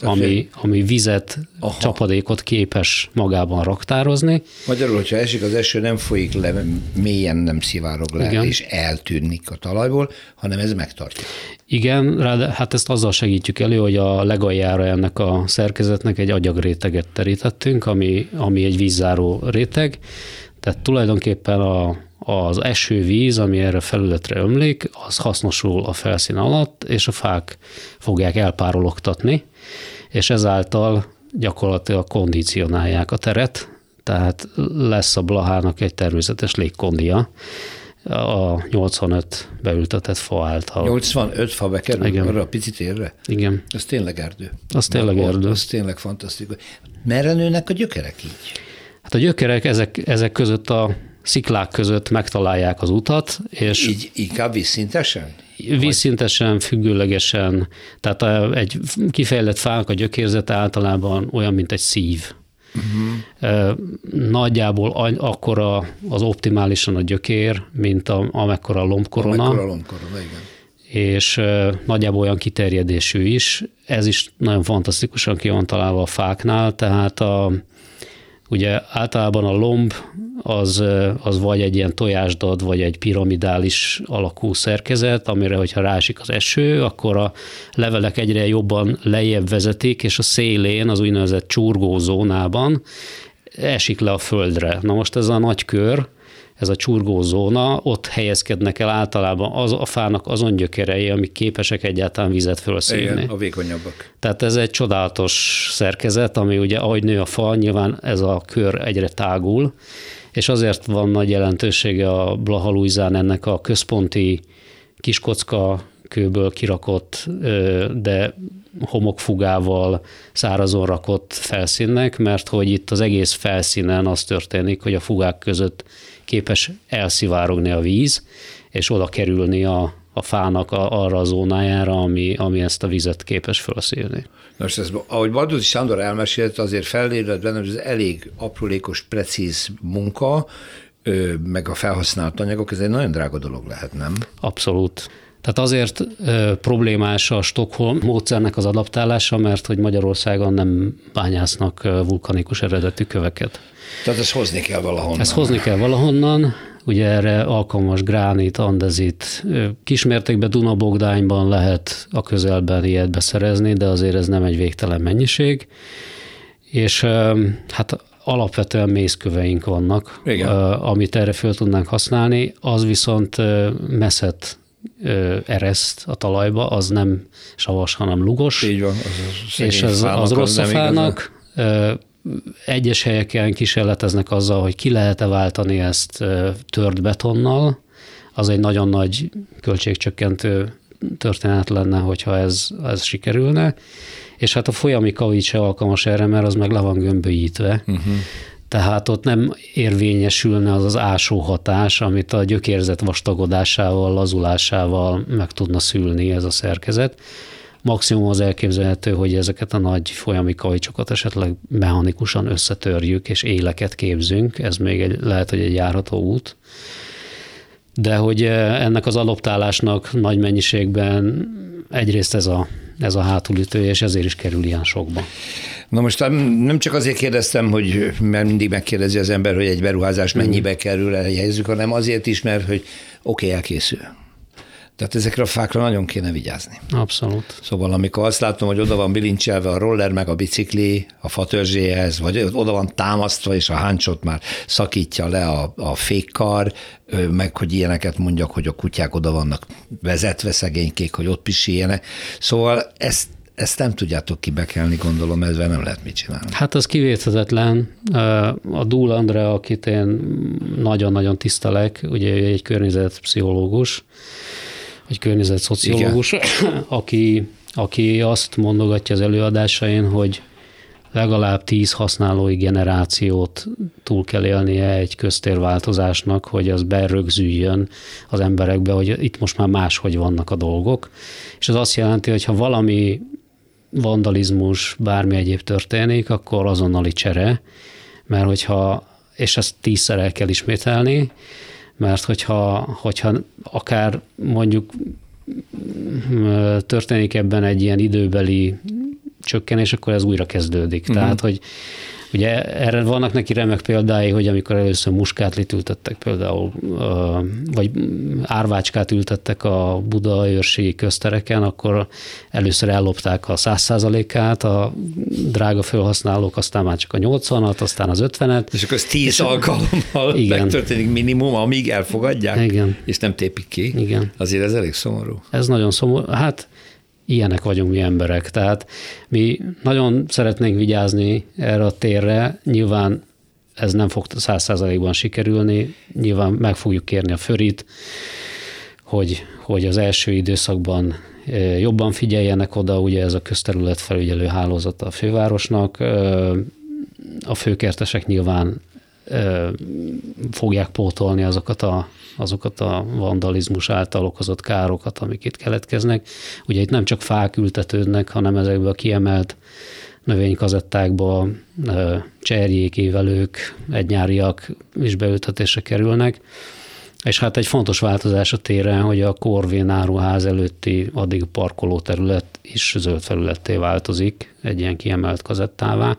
ami, ami vizet, Aha. csapadékot képes magában raktározni. Magyarul, hogyha esik az eső, nem folyik le, mélyen nem szivárog le, Igen. és eltűnik a talajból, hanem ez megtartja. Igen, rá, hát ezt azzal segítjük elő, hogy a legaljára ennek a szerkezetnek egy agyagréteget terítettünk, ami, ami egy vízzáró réteg, tehát tulajdonképpen a, az esővíz, ami erre a felületre ömlik, az hasznosul a felszín alatt, és a fák fogják elpárologtatni, és ezáltal gyakorlatilag kondicionálják a teret, tehát lesz a blahának egy természetes légkondia, a 85 beültetett fa által. 85 fa bekerül Igen. arra a picit érre? Igen. Ez tényleg erdő. Az tényleg erdő. Az tényleg fantasztikus. Merre nőnek a gyökerek így? Hát a gyökerek ezek, ezek között a sziklák között megtalálják az utat. És Így inkább vízszintesen? Vízszintesen, függőlegesen, tehát egy kifejlett fának a gyökérzete általában olyan, mint egy szív. Uh-huh. Nagyjából akkora az optimálisan a gyökér, mint a, amekkora a lombkorona. Amekkora a lombkorona, igen. És nagyjából olyan kiterjedésű is. Ez is nagyon fantasztikusan ki van találva a fáknál, tehát a, ugye általában a lomb az, az vagy egy ilyen tojásdad, vagy egy piramidális alakú szerkezet, amire, hogyha rásik az eső, akkor a levelek egyre jobban lejjebb vezetik, és a szélén, az úgynevezett csurgózónában esik le a földre. Na most ez a nagy kör, ez a csurgózóna, ott helyezkednek el általában az, a fának azon gyökerei, amik képesek egyáltalán vizet felszívni. Igen, a vékonyabbak. Tehát ez egy csodálatos szerkezet, ami ugye ahogy nő a fa, nyilván ez a kör egyre tágul, és azért van nagy jelentősége a Blahalújzán ennek a központi kiskocka kőből kirakott, de homokfugával szárazon rakott felszínnek, mert hogy itt az egész felszínen az történik, hogy a fugák között képes elszivárogni a víz, és oda kerülni a, a fának a, arra a zónájára, ami, ami ezt a vizet képes felszívni. Most ez, ahogy Bardózi Sándor elmesélte, azért fellélet benne, hogy ez elég aprólékos, precíz munka, meg a felhasznált anyagok, ez egy nagyon drága dolog lehet, nem? Abszolút. Tehát azért ö, problémás a Stockholm módszernek az adaptálása, mert hogy Magyarországon nem bányásznak vulkanikus eredetű köveket. Tehát ezt hozni kell valahonnan. Ezt hozni kell valahonnan, ugye erre alkalmas gránit, andezit, kismértékben Dunabogdányban lehet a közelben ilyet beszerezni, de azért ez nem egy végtelen mennyiség. És hát alapvetően mészköveink vannak, Igen. amit erre föl tudnánk használni, az viszont messzet ereszt a talajba, az nem savas, hanem lugos. Így van. Az és ez az rossz a fának. Egyes helyeken kísérleteznek azzal, hogy ki lehet-e váltani ezt tört betonnal. Az egy nagyon nagy költségcsökkentő történet lenne, hogyha ez, ez sikerülne. És hát a folyami kavics se alkalmas erre, mert az meg le van gömbölyítve. Uh-huh tehát ott nem érvényesülne az az ásó hatás, amit a gyökérzet vastagodásával, lazulásával meg tudna szülni ez a szerkezet. Maximum az elképzelhető, hogy ezeket a nagy folyami kajcsokat esetleg mechanikusan összetörjük, és éleket képzünk, ez még egy, lehet, hogy egy járható út. De hogy eh, ennek az adoptálásnak nagy mennyiségben egyrészt ez a, ez a hátulütő, és ezért is kerül ilyen sokba. Na most nem csak azért kérdeztem, hogy mert mindig megkérdezi az ember, hogy egy beruházás mennyibe kerül, elhelyezzük, hanem azért is, mert hogy oké, okay, elkészül. Tehát ezekre a fákra nagyon kéne vigyázni. Abszolút. Szóval amikor azt látom, hogy oda van bilincselve a roller meg a bicikli a fatörzséhez, vagy oda van támasztva, és a háncsot már szakítja le a, a fékkar, meg hogy ilyeneket mondjak, hogy a kutyák oda vannak vezetve szegénykék, hogy ott pisiljenek. Szóval ezt ezt nem tudjátok kibekelni, gondolom, ezzel nem lehet mit csinálni. Hát az kivéthetetlen. A Dúl Andrea, akit én nagyon-nagyon tisztelek, ugye egy környezetpszichológus, egy környezetszociológus, aki, aki azt mondogatja az előadásain, hogy legalább tíz használói generációt túl kell élnie egy köztérváltozásnak, hogy az berögzüljön az emberekbe, hogy itt most már máshogy vannak a dolgok. És ez azt jelenti, hogy ha valami vandalizmus, bármi egyéb történik, akkor azonnali csere, mert hogyha, és ezt tízszer el kell ismételni, mert hogyha, hogyha akár mondjuk történik ebben egy ilyen időbeli csökkenés, akkor ez újra kezdődik. Uh-huh. Tehát, hogy Ugye erre vannak neki remek példái, hogy amikor először muskátlit ültettek például, vagy árvácskát ültettek a Buda őrségi köztereken, akkor először ellopták a száz százalékát, a drága felhasználók, aztán már csak a 80-at, aztán az 50-et. És akkor ez 10 alkalommal igen. megtörténik minimum, amíg elfogadják, igen. és nem tépik ki. Igen. Azért ez elég szomorú. Ez nagyon szomorú. Hát ilyenek vagyunk mi emberek. Tehát mi nagyon szeretnénk vigyázni erre a térre, nyilván ez nem fog száz százalékban sikerülni, nyilván meg fogjuk kérni a förit, hogy, hogy az első időszakban e, jobban figyeljenek oda, ugye ez a közterület felügyelő hálózata a fővárosnak, e, a főkertesek nyilván e, fogják pótolni azokat a azokat a vandalizmus által okozott károkat, amik itt keletkeznek. Ugye itt nem csak fák ültetődnek, hanem ezekbe a kiemelt növénykazettákba cserjék, évelők, egynyáriak is beültetésre kerülnek. És hát egy fontos változás a téren, hogy a Korvén áruház előtti addig parkoló terület is zöld felületté változik, egy ilyen kiemelt kazettává.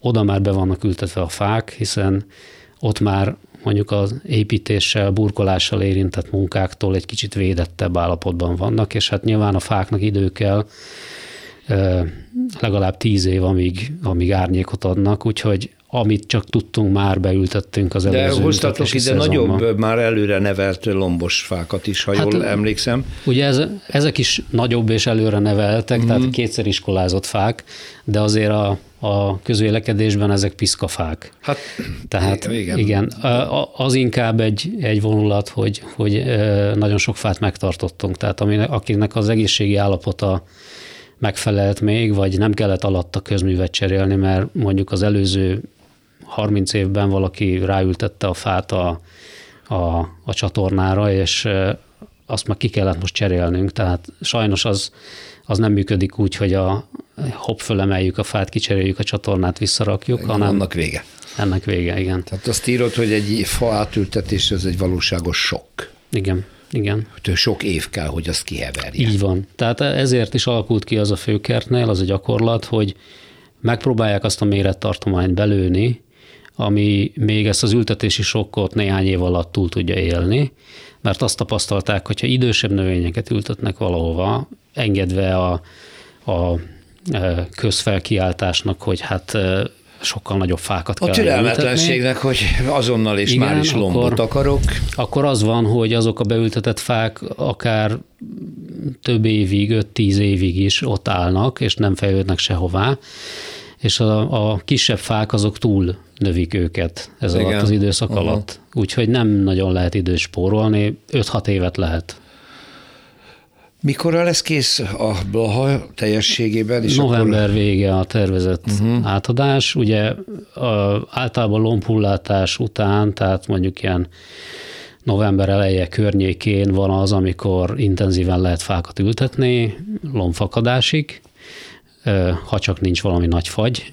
Oda már be vannak ültetve a fák, hiszen ott már mondjuk az építéssel, burkolással érintett munkáktól egy kicsit védettebb állapotban vannak, és hát nyilván a fáknak idő kell, legalább tíz év, amíg, amíg árnyékot adnak, úgyhogy amit csak tudtunk, már beültettünk az előző De hoztatok ide szezonban. nagyobb, már előre nevelt lombos fákat is, ha hát, jól emlékszem. Ugye ez, ezek is nagyobb és előre neveltek, mm-hmm. tehát kétszer iskolázott fák, de azért a, a közvélekedésben ezek piszkafák. Hát, tehát igen. igen, az inkább egy, egy vonulat, hogy, hogy nagyon sok fát megtartottunk, tehát aminek, akinek az egészségi állapota megfelelt még, vagy nem kellett alatta közművet cserélni, mert mondjuk az előző 30 évben valaki ráültette a fát a, a, a csatornára, és azt már ki kellett most cserélnünk, tehát sajnos az, az nem működik úgy, hogy a hopp fölemeljük a fát, kicseréljük a csatornát, visszarakjuk, igen, hanem... Annak vége. Ennek vége, igen. Tehát azt írod, hogy egy fa átültetés az egy valóságos sok. Igen. Igen. Hogy sok év kell, hogy azt kiheverje. Így van. Tehát ezért is alakult ki az a főkertnél az a gyakorlat, hogy megpróbálják azt a mérettartományt belőni, ami még ezt az ültetési sokkot néhány év alatt túl tudja élni, mert azt tapasztalták, hogyha idősebb növényeket ültetnek valahova, engedve a, a e, közfelkiáltásnak, hogy hát e, sokkal nagyobb fákat a kell A türelmetlenségnek, hogy azonnal és Igen, már is lombot akkor, akarok. Akkor az van, hogy azok a beültetett fák akár több évig, 5-10 évig is ott állnak, és nem fejlődnek sehová, és a, a kisebb fák azok túl növik őket ez Igen. alatt az időszak uh-huh. alatt. Úgyhogy nem nagyon lehet időt spórolni, 5-6 évet lehet. Mikorra lesz kész a Blaha teljességében? És November akkor... vége a tervezett uh-huh. átadás. Ugye a, általában lombhullátás után, tehát mondjuk ilyen november eleje környékén van az, amikor intenzíven lehet fákat ültetni, lombfakadásig, ha csak nincs valami nagy fagy,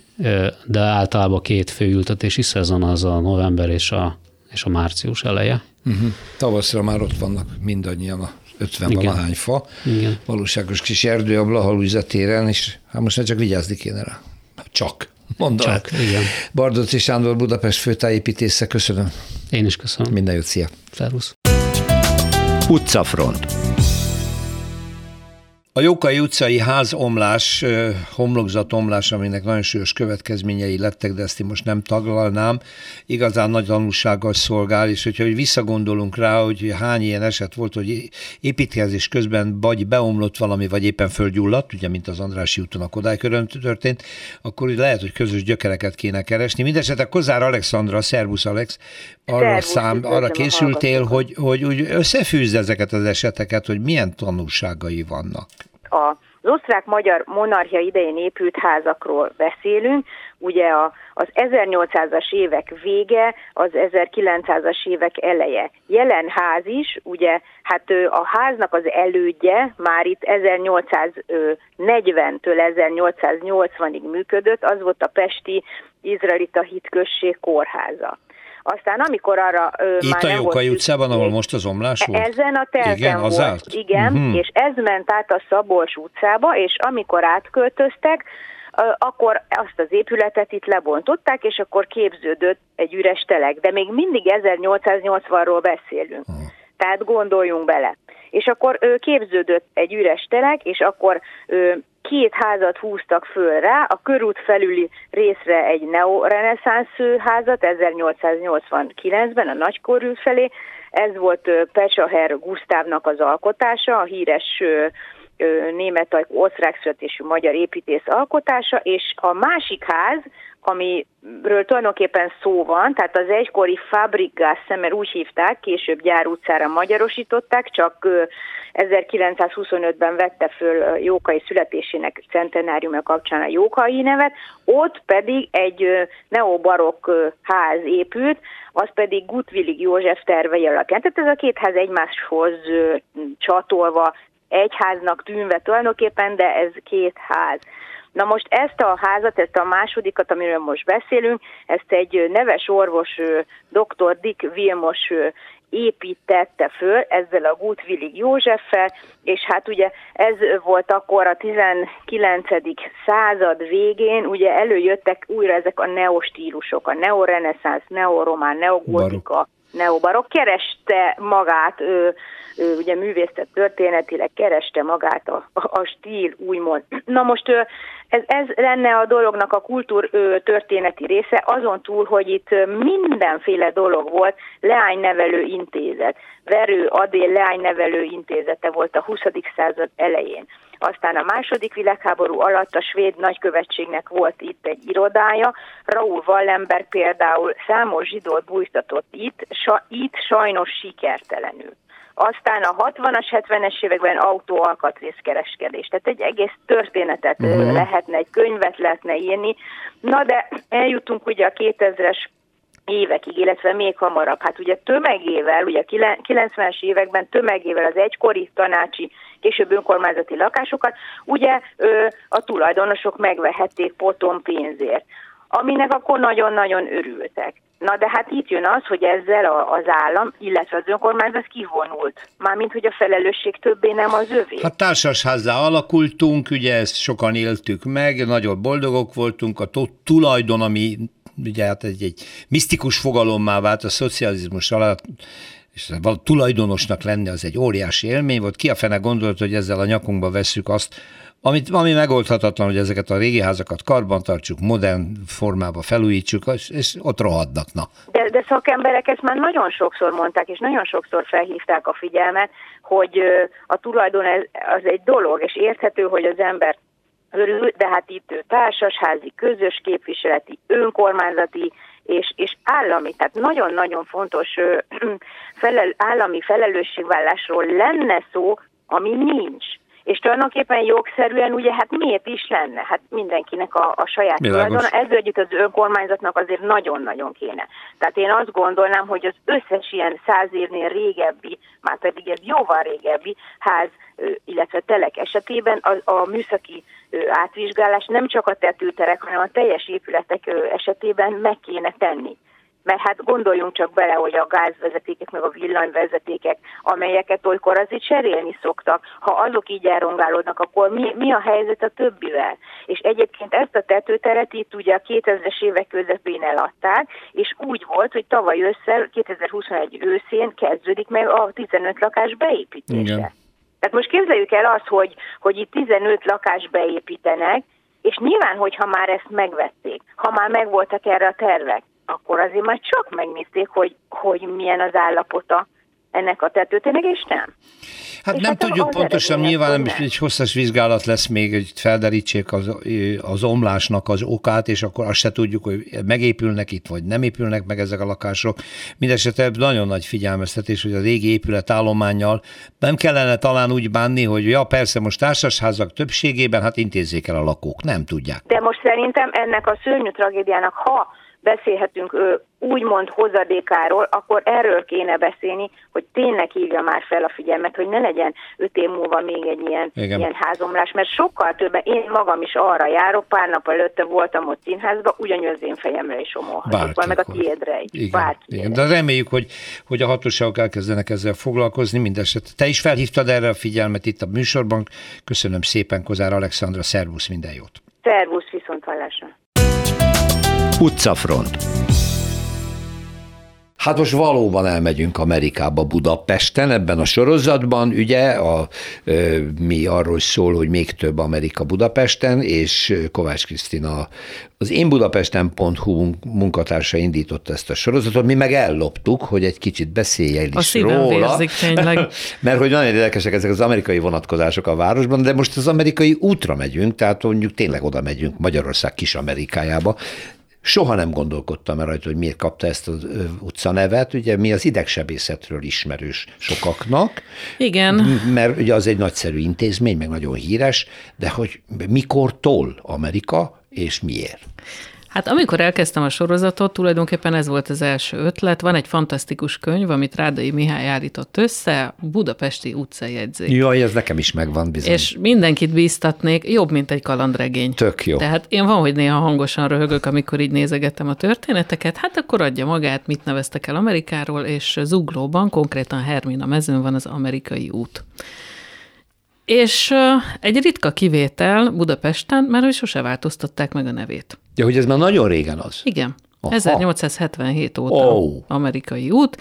de általában két fő ültetési szezon az a november és a, és a március eleje. Uh-huh. Tavaszra már ott vannak mindannyian a 50 Igen. valahány fa, Igen. valóságos kis erdő a Blaha téren, és hát most már csak vigyázni kéne rá. Csak. Mondom. Csak, igen. Bardóci Sándor Budapest főtájépítésze, köszönöm. Én is köszönöm. Minden jót, szia. Szervusz. Utcafront. A Jókai utcai házomlás, homlokzatomlás, aminek nagyon súlyos következményei lettek, de ezt én most nem taglalnám, igazán nagy tanulsággal szolgál, és hogyha hogy visszagondolunk rá, hogy hány ilyen eset volt, hogy építkezés közben vagy beomlott valami, vagy éppen földgyulladt, ugye, mint az Andrási úton a Kodálykörön történt, akkor lehet, hogy közös gyökereket kéne keresni. Mindenesetre Kozár Alexandra, Szervusz Alex, arra, Szervusz, szám, arra készültél, hogy, hogy úgy összefűzd ezeket az eseteket, hogy milyen tanulságai vannak a az osztrák-magyar monarchia idején épült házakról beszélünk, ugye a, az 1800-as évek vége, az 1900-as évek eleje. Jelen ház is, ugye, hát a háznak az elődje már itt 1840-től 1880-ig működött, az volt a Pesti Izraelita Hitközség kórháza. Aztán amikor arra ö, Itt már a Jókai utcában, ahol most az omlás volt? Ezen a terven igen, volt, állt? igen, uh-huh. és ez ment át a Szabolcs utcába, és amikor átköltöztek, akkor azt az épületet itt lebontották, és akkor képződött egy üres telek. De még mindig 1880-ról beszélünk. Uh-huh. Tehát gondoljunk bele. És akkor képződött egy üres telek, és akkor két házat húztak föl rá, a körút felüli részre egy neoreneszánsz házat 1889-ben a nagykorút felé, ez volt Pecsaher Gusztávnak az alkotása, a híres német, osztrák születésű magyar építész alkotása, és a másik ház, amiről tulajdonképpen szó van, tehát az egykori Fabrikgasse, mert úgy hívták, később Gyár utcára magyarosították, csak 1925-ben vette föl Jókai születésének centenáriumja kapcsán a Jókai nevet, ott pedig egy neobarokk ház épült, az pedig Gutvillig József tervei alapján. Tehát ez a két ház egymáshoz csatolva egy háznak tűnve tulajdonképpen, de ez két ház. Na most ezt a házat, ezt a másodikat, amiről most beszélünk, ezt egy neves orvos, dr. Dick Vilmos építette föl ezzel a Gutwillig Józseffel, és hát ugye ez volt akkor a 19. század végén, ugye előjöttek újra ezek a neostílusok, a neoreneszánsz, neoromán, neogotika, neobarok, kereste magát, ő, ő ugye művészet történetileg kereste magát a, a, stíl, úgymond. Na most ez, ez lenne a dolognak a kultúr történeti része, azon túl, hogy itt mindenféle dolog volt, leánynevelő intézet, Verő Adél leánynevelő intézete volt a 20. század elején. Aztán a második világháború alatt a svéd nagykövetségnek volt itt egy irodája, Raúl Wallenberg például számos zsidót bújtatott itt, sa, itt sajnos sikertelenül. Aztán a 60-as, 70-es években autóalkatrészkereskedés. Tehát egy egész történetet uh-huh. lehetne, egy könyvet lehetne írni. Na de eljutunk ugye a 2000-es évekig, illetve még hamarabb. Hát ugye tömegével, ugye 90-es években tömegével az egykori tanácsi, később önkormányzati lakásokat, ugye a tulajdonosok megvehették potom pénzért aminek akkor nagyon-nagyon örültek. Na de hát itt jön az, hogy ezzel az állam, illetve az önkormányzat kivonult. Mármint, hogy a felelősség többé nem az övé. Hát társasházzá alakultunk, ugye ezt sokan éltük meg, nagyon boldogok voltunk, a tulajdon, ami ugye hát egy, egy misztikus fogalommá vált a szocializmus alatt, és tulajdonosnak lenni az egy óriási élmény volt. Ki a fene gondolt, hogy ezzel a nyakunkba vesszük azt, amit, ami megoldhatatlan, hogy ezeket a régi házakat karban tartsuk, modern formába felújítsuk, és ott rohadnak. Na. De, de szakemberek ezt már nagyon sokszor mondták, és nagyon sokszor felhívták a figyelmet, hogy a tulajdon az egy dolog, és érthető, hogy az ember örül, de hát itt társasházi, közös képviseleti, önkormányzati és, és állami, tehát nagyon-nagyon fontos felel, állami felelősségvállásról lenne szó, ami nincs. És tulajdonképpen jogszerűen ugye hát miért is lenne? Hát mindenkinek a, a saját tulajdon. Ezzel együtt az önkormányzatnak azért nagyon-nagyon kéne. Tehát én azt gondolnám, hogy az összes ilyen száz évnél régebbi, már pedig ez jóval régebbi ház, illetve telek esetében a, a műszaki átvizsgálás nem csak a tetőterek, hanem a teljes épületek esetében meg kéne tenni mert hát gondoljunk csak bele, hogy a gázvezetékek, meg a villanyvezetékek, amelyeket olykor azért cserélni szoktak, ha azok így elrongálódnak, akkor mi, mi a helyzet a többivel? És egyébként ezt a tetőteret itt ugye a 2000-es évek közepén eladták, és úgy volt, hogy tavaly össze, 2021 őszén kezdődik meg a 15 lakás beépítése. Igen. Tehát most képzeljük el azt, hogy, hogy itt 15 lakás beépítenek, és nyilván, hogyha már ezt megvették, ha már megvoltak erre a tervek, akkor azért majd csak megnézték, hogy, hogy milyen az állapota ennek a tetőtének, és nem. Hát és nem hát tudjuk pontosan, nyilván nem, egy hosszas vizsgálat lesz még, hogy felderítsék az, az omlásnak az okát, és akkor azt se tudjuk, hogy megépülnek itt, vagy nem épülnek meg ezek a lakások. Mindenesetre nagyon nagy figyelmeztetés, hogy a régi épület állományjal nem kellene talán úgy bánni, hogy ja, persze most társasházak többségében, hát intézzék el a lakók, nem tudják. De most szerintem ennek a szörnyű tragédiának, ha beszélhetünk úgymond hozadékáról, akkor erről kéne beszélni, hogy tényleg hívja már fel a figyelmet, hogy ne legyen öt év múlva még egy ilyen, ilyen házomlás, mert sokkal többen, én magam is arra járok, pár nap előtte voltam ott színházban, ugyanúgy az én fejemre is omolhatok, meg a tiédre is. Igen, igen, de reméljük, hogy, hogy a hatóságok elkezdenek ezzel foglalkozni, mindeset. Te is felhívtad erre a figyelmet itt a műsorban. Köszönöm szépen, Kozár Alexandra, szervusz, minden jót! Szervusz, viszont hallásra! Utcafront. Hát most valóban elmegyünk Amerikába Budapesten ebben a sorozatban, ugye a, mi arról szól, hogy még több Amerika Budapesten, és Kovács Krisztina az én Budapesten.hu munkatársa indította ezt a sorozatot, mi meg elloptuk, hogy egy kicsit beszéljen is a róla. Vérzik, tényleg. Mert hogy nagyon érdekesek ezek az amerikai vonatkozások a városban, de most az amerikai útra megyünk, tehát mondjuk tényleg oda megyünk Magyarország kis Amerikájába, Soha nem gondolkodtam rajta, hogy miért kapta ezt az utcanevet. Ugye mi az idegsebészetről ismerős sokaknak. Igen. Mert ugye az egy nagyszerű intézmény, meg nagyon híres, de hogy mikor toll Amerika, és miért? Hát amikor elkezdtem a sorozatot, tulajdonképpen ez volt az első ötlet. Van egy fantasztikus könyv, amit Rádai Mihály állított össze, Budapesti utcajegyzék. Jaj, ez nekem is megvan bizony. És mindenkit bíztatnék, jobb, mint egy kalandregény. Tök jó. Tehát én van, hogy néha hangosan röhögök, amikor így nézegettem a történeteket, hát akkor adja magát, mit neveztek el Amerikáról, és Zuglóban, konkrétan Hermina mezőn van az amerikai út. És egy ritka kivétel Budapesten, mert hogy sose változtatták meg a nevét. Ja, hogy ez már nagyon régen az. Igen. Aha. 1877 óta oh. amerikai út,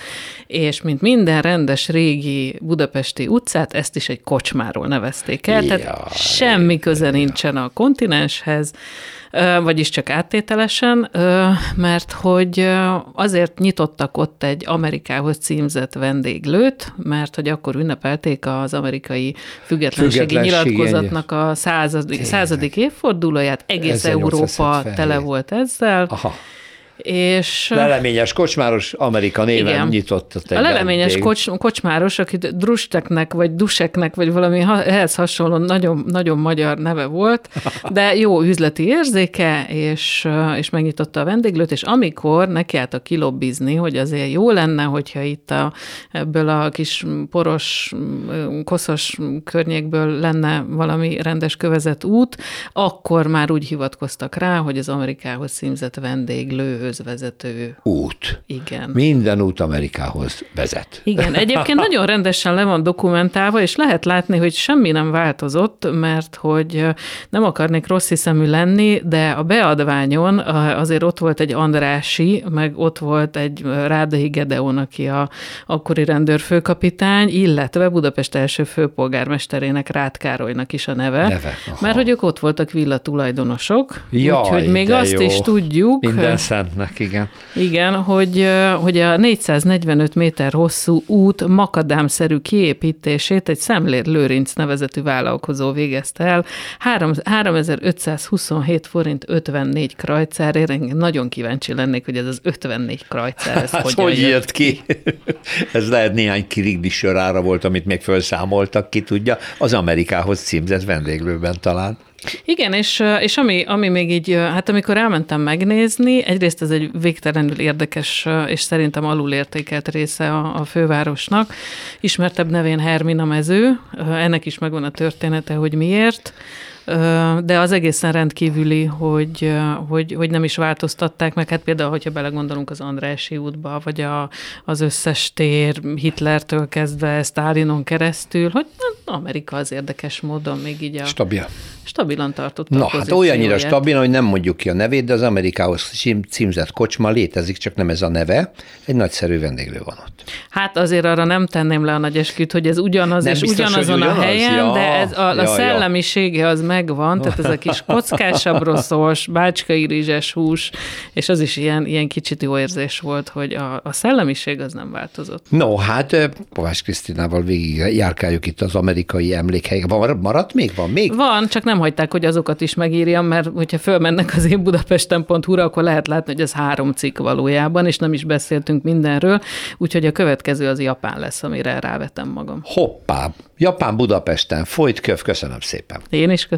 és mint minden rendes régi budapesti utcát, ezt is egy kocsmáról nevezték el, ja, tehát semmi köze nincsen a kontinenshez, vagyis csak áttételesen, mert hogy azért nyitottak ott egy Amerikához címzett vendéglőt, mert hogy akkor ünnepelték az amerikai függetlenségi, függetlenségi nyilatkozatnak a századik, századik évfordulóját, egész Európa tele volt ezzel. Aha és... Leleményes kocsmáros Amerika néven igen. nyitott a A leleményes kocs, kocsmáros, akit Drusteknek, vagy Duseknek, vagy valami ehhez hasonló nagyon, nagyon magyar neve volt, de jó üzleti érzéke, és, és megnyitotta a vendéglőt, és amikor nekiálltak kilobbizni, hogy azért jó lenne, hogyha itt a, ebből a kis poros, koszos környékből lenne valami rendes kövezett út, akkor már úgy hivatkoztak rá, hogy az Amerikához címzett vendéglő Amerikához vezető út. Igen. Minden út Amerikához vezet. Igen, egyébként nagyon rendesen le van dokumentálva, és lehet látni, hogy semmi nem változott, mert hogy nem akarnék rossz hiszemű lenni, de a beadványon azért ott volt egy Andrási, meg ott volt egy Rádai Gedeon, aki a akkori rendőrfőkapitány, illetve Budapest első főpolgármesterének Rád Károlynak is a neve, neve mert hogy ők ott voltak villa tulajdonosok, úgyhogy még azt jó. is tudjuk. Minden szent lehetnek, igen. Igen, hogy, hogy a 445 méter hosszú út makadámszerű kiépítését egy Szemlér Lőrinc nevezetű vállalkozó végezte el. 3, 3527 forint 54 krajcárért. Én nagyon kíváncsi lennék, hogy ez az 54 krajcár, ez hát, hogy jött ki? ez lehet néhány kirigdi sorára volt, amit még felszámoltak, ki tudja. Az Amerikához címzett vendéglőben talán. Igen, és, és ami, ami még így, hát amikor elmentem megnézni, egyrészt ez egy végtelenül érdekes és szerintem alulértékelt része a, a fővárosnak. Ismertebb nevén Hermina mező, ennek is megvan a története, hogy miért de az egészen rendkívüli, hogy, hogy, hogy nem is változtatták meg. Hát például, hogyha belegondolunk az Andrási útba, vagy a, az összes tér Hitlertől kezdve Sztálinon keresztül, hogy Amerika az érdekes módon még így a... Stabil. Stabilan tartott Na, hát olyannyira stabil, hogy nem mondjuk ki a nevét, de az Amerikához címzett kocsma létezik, csak nem ez a neve. Egy nagyszerű vendéglő van ott. Hát azért arra nem tenném le a nagy esküt, hogy ez ugyanaz nem és biztos, ugyanazon ugyanaz? a helyen, ja, de ez a, ja, a szellemisége az megvan, tehát ez a kis kockásabb rosszos, bácskai rizses hús, és az is ilyen, ilyen kicsit jó érzés volt, hogy a, a szellemiség az nem változott. No, hát Kovács Krisztinával végig járkáljuk itt az amerikai emlékhelyek. Maradt még? Van még? Van, csak nem hagyták, hogy azokat is megírjam, mert hogyha fölmennek az én budapesten.hu-ra, akkor lehet látni, hogy ez három cikk valójában, és nem is beszéltünk mindenről, úgyhogy a következő az Japán lesz, amire rávetem magam. Hoppá! Japán Budapesten, folyt köv, köszönöm szépen. Én is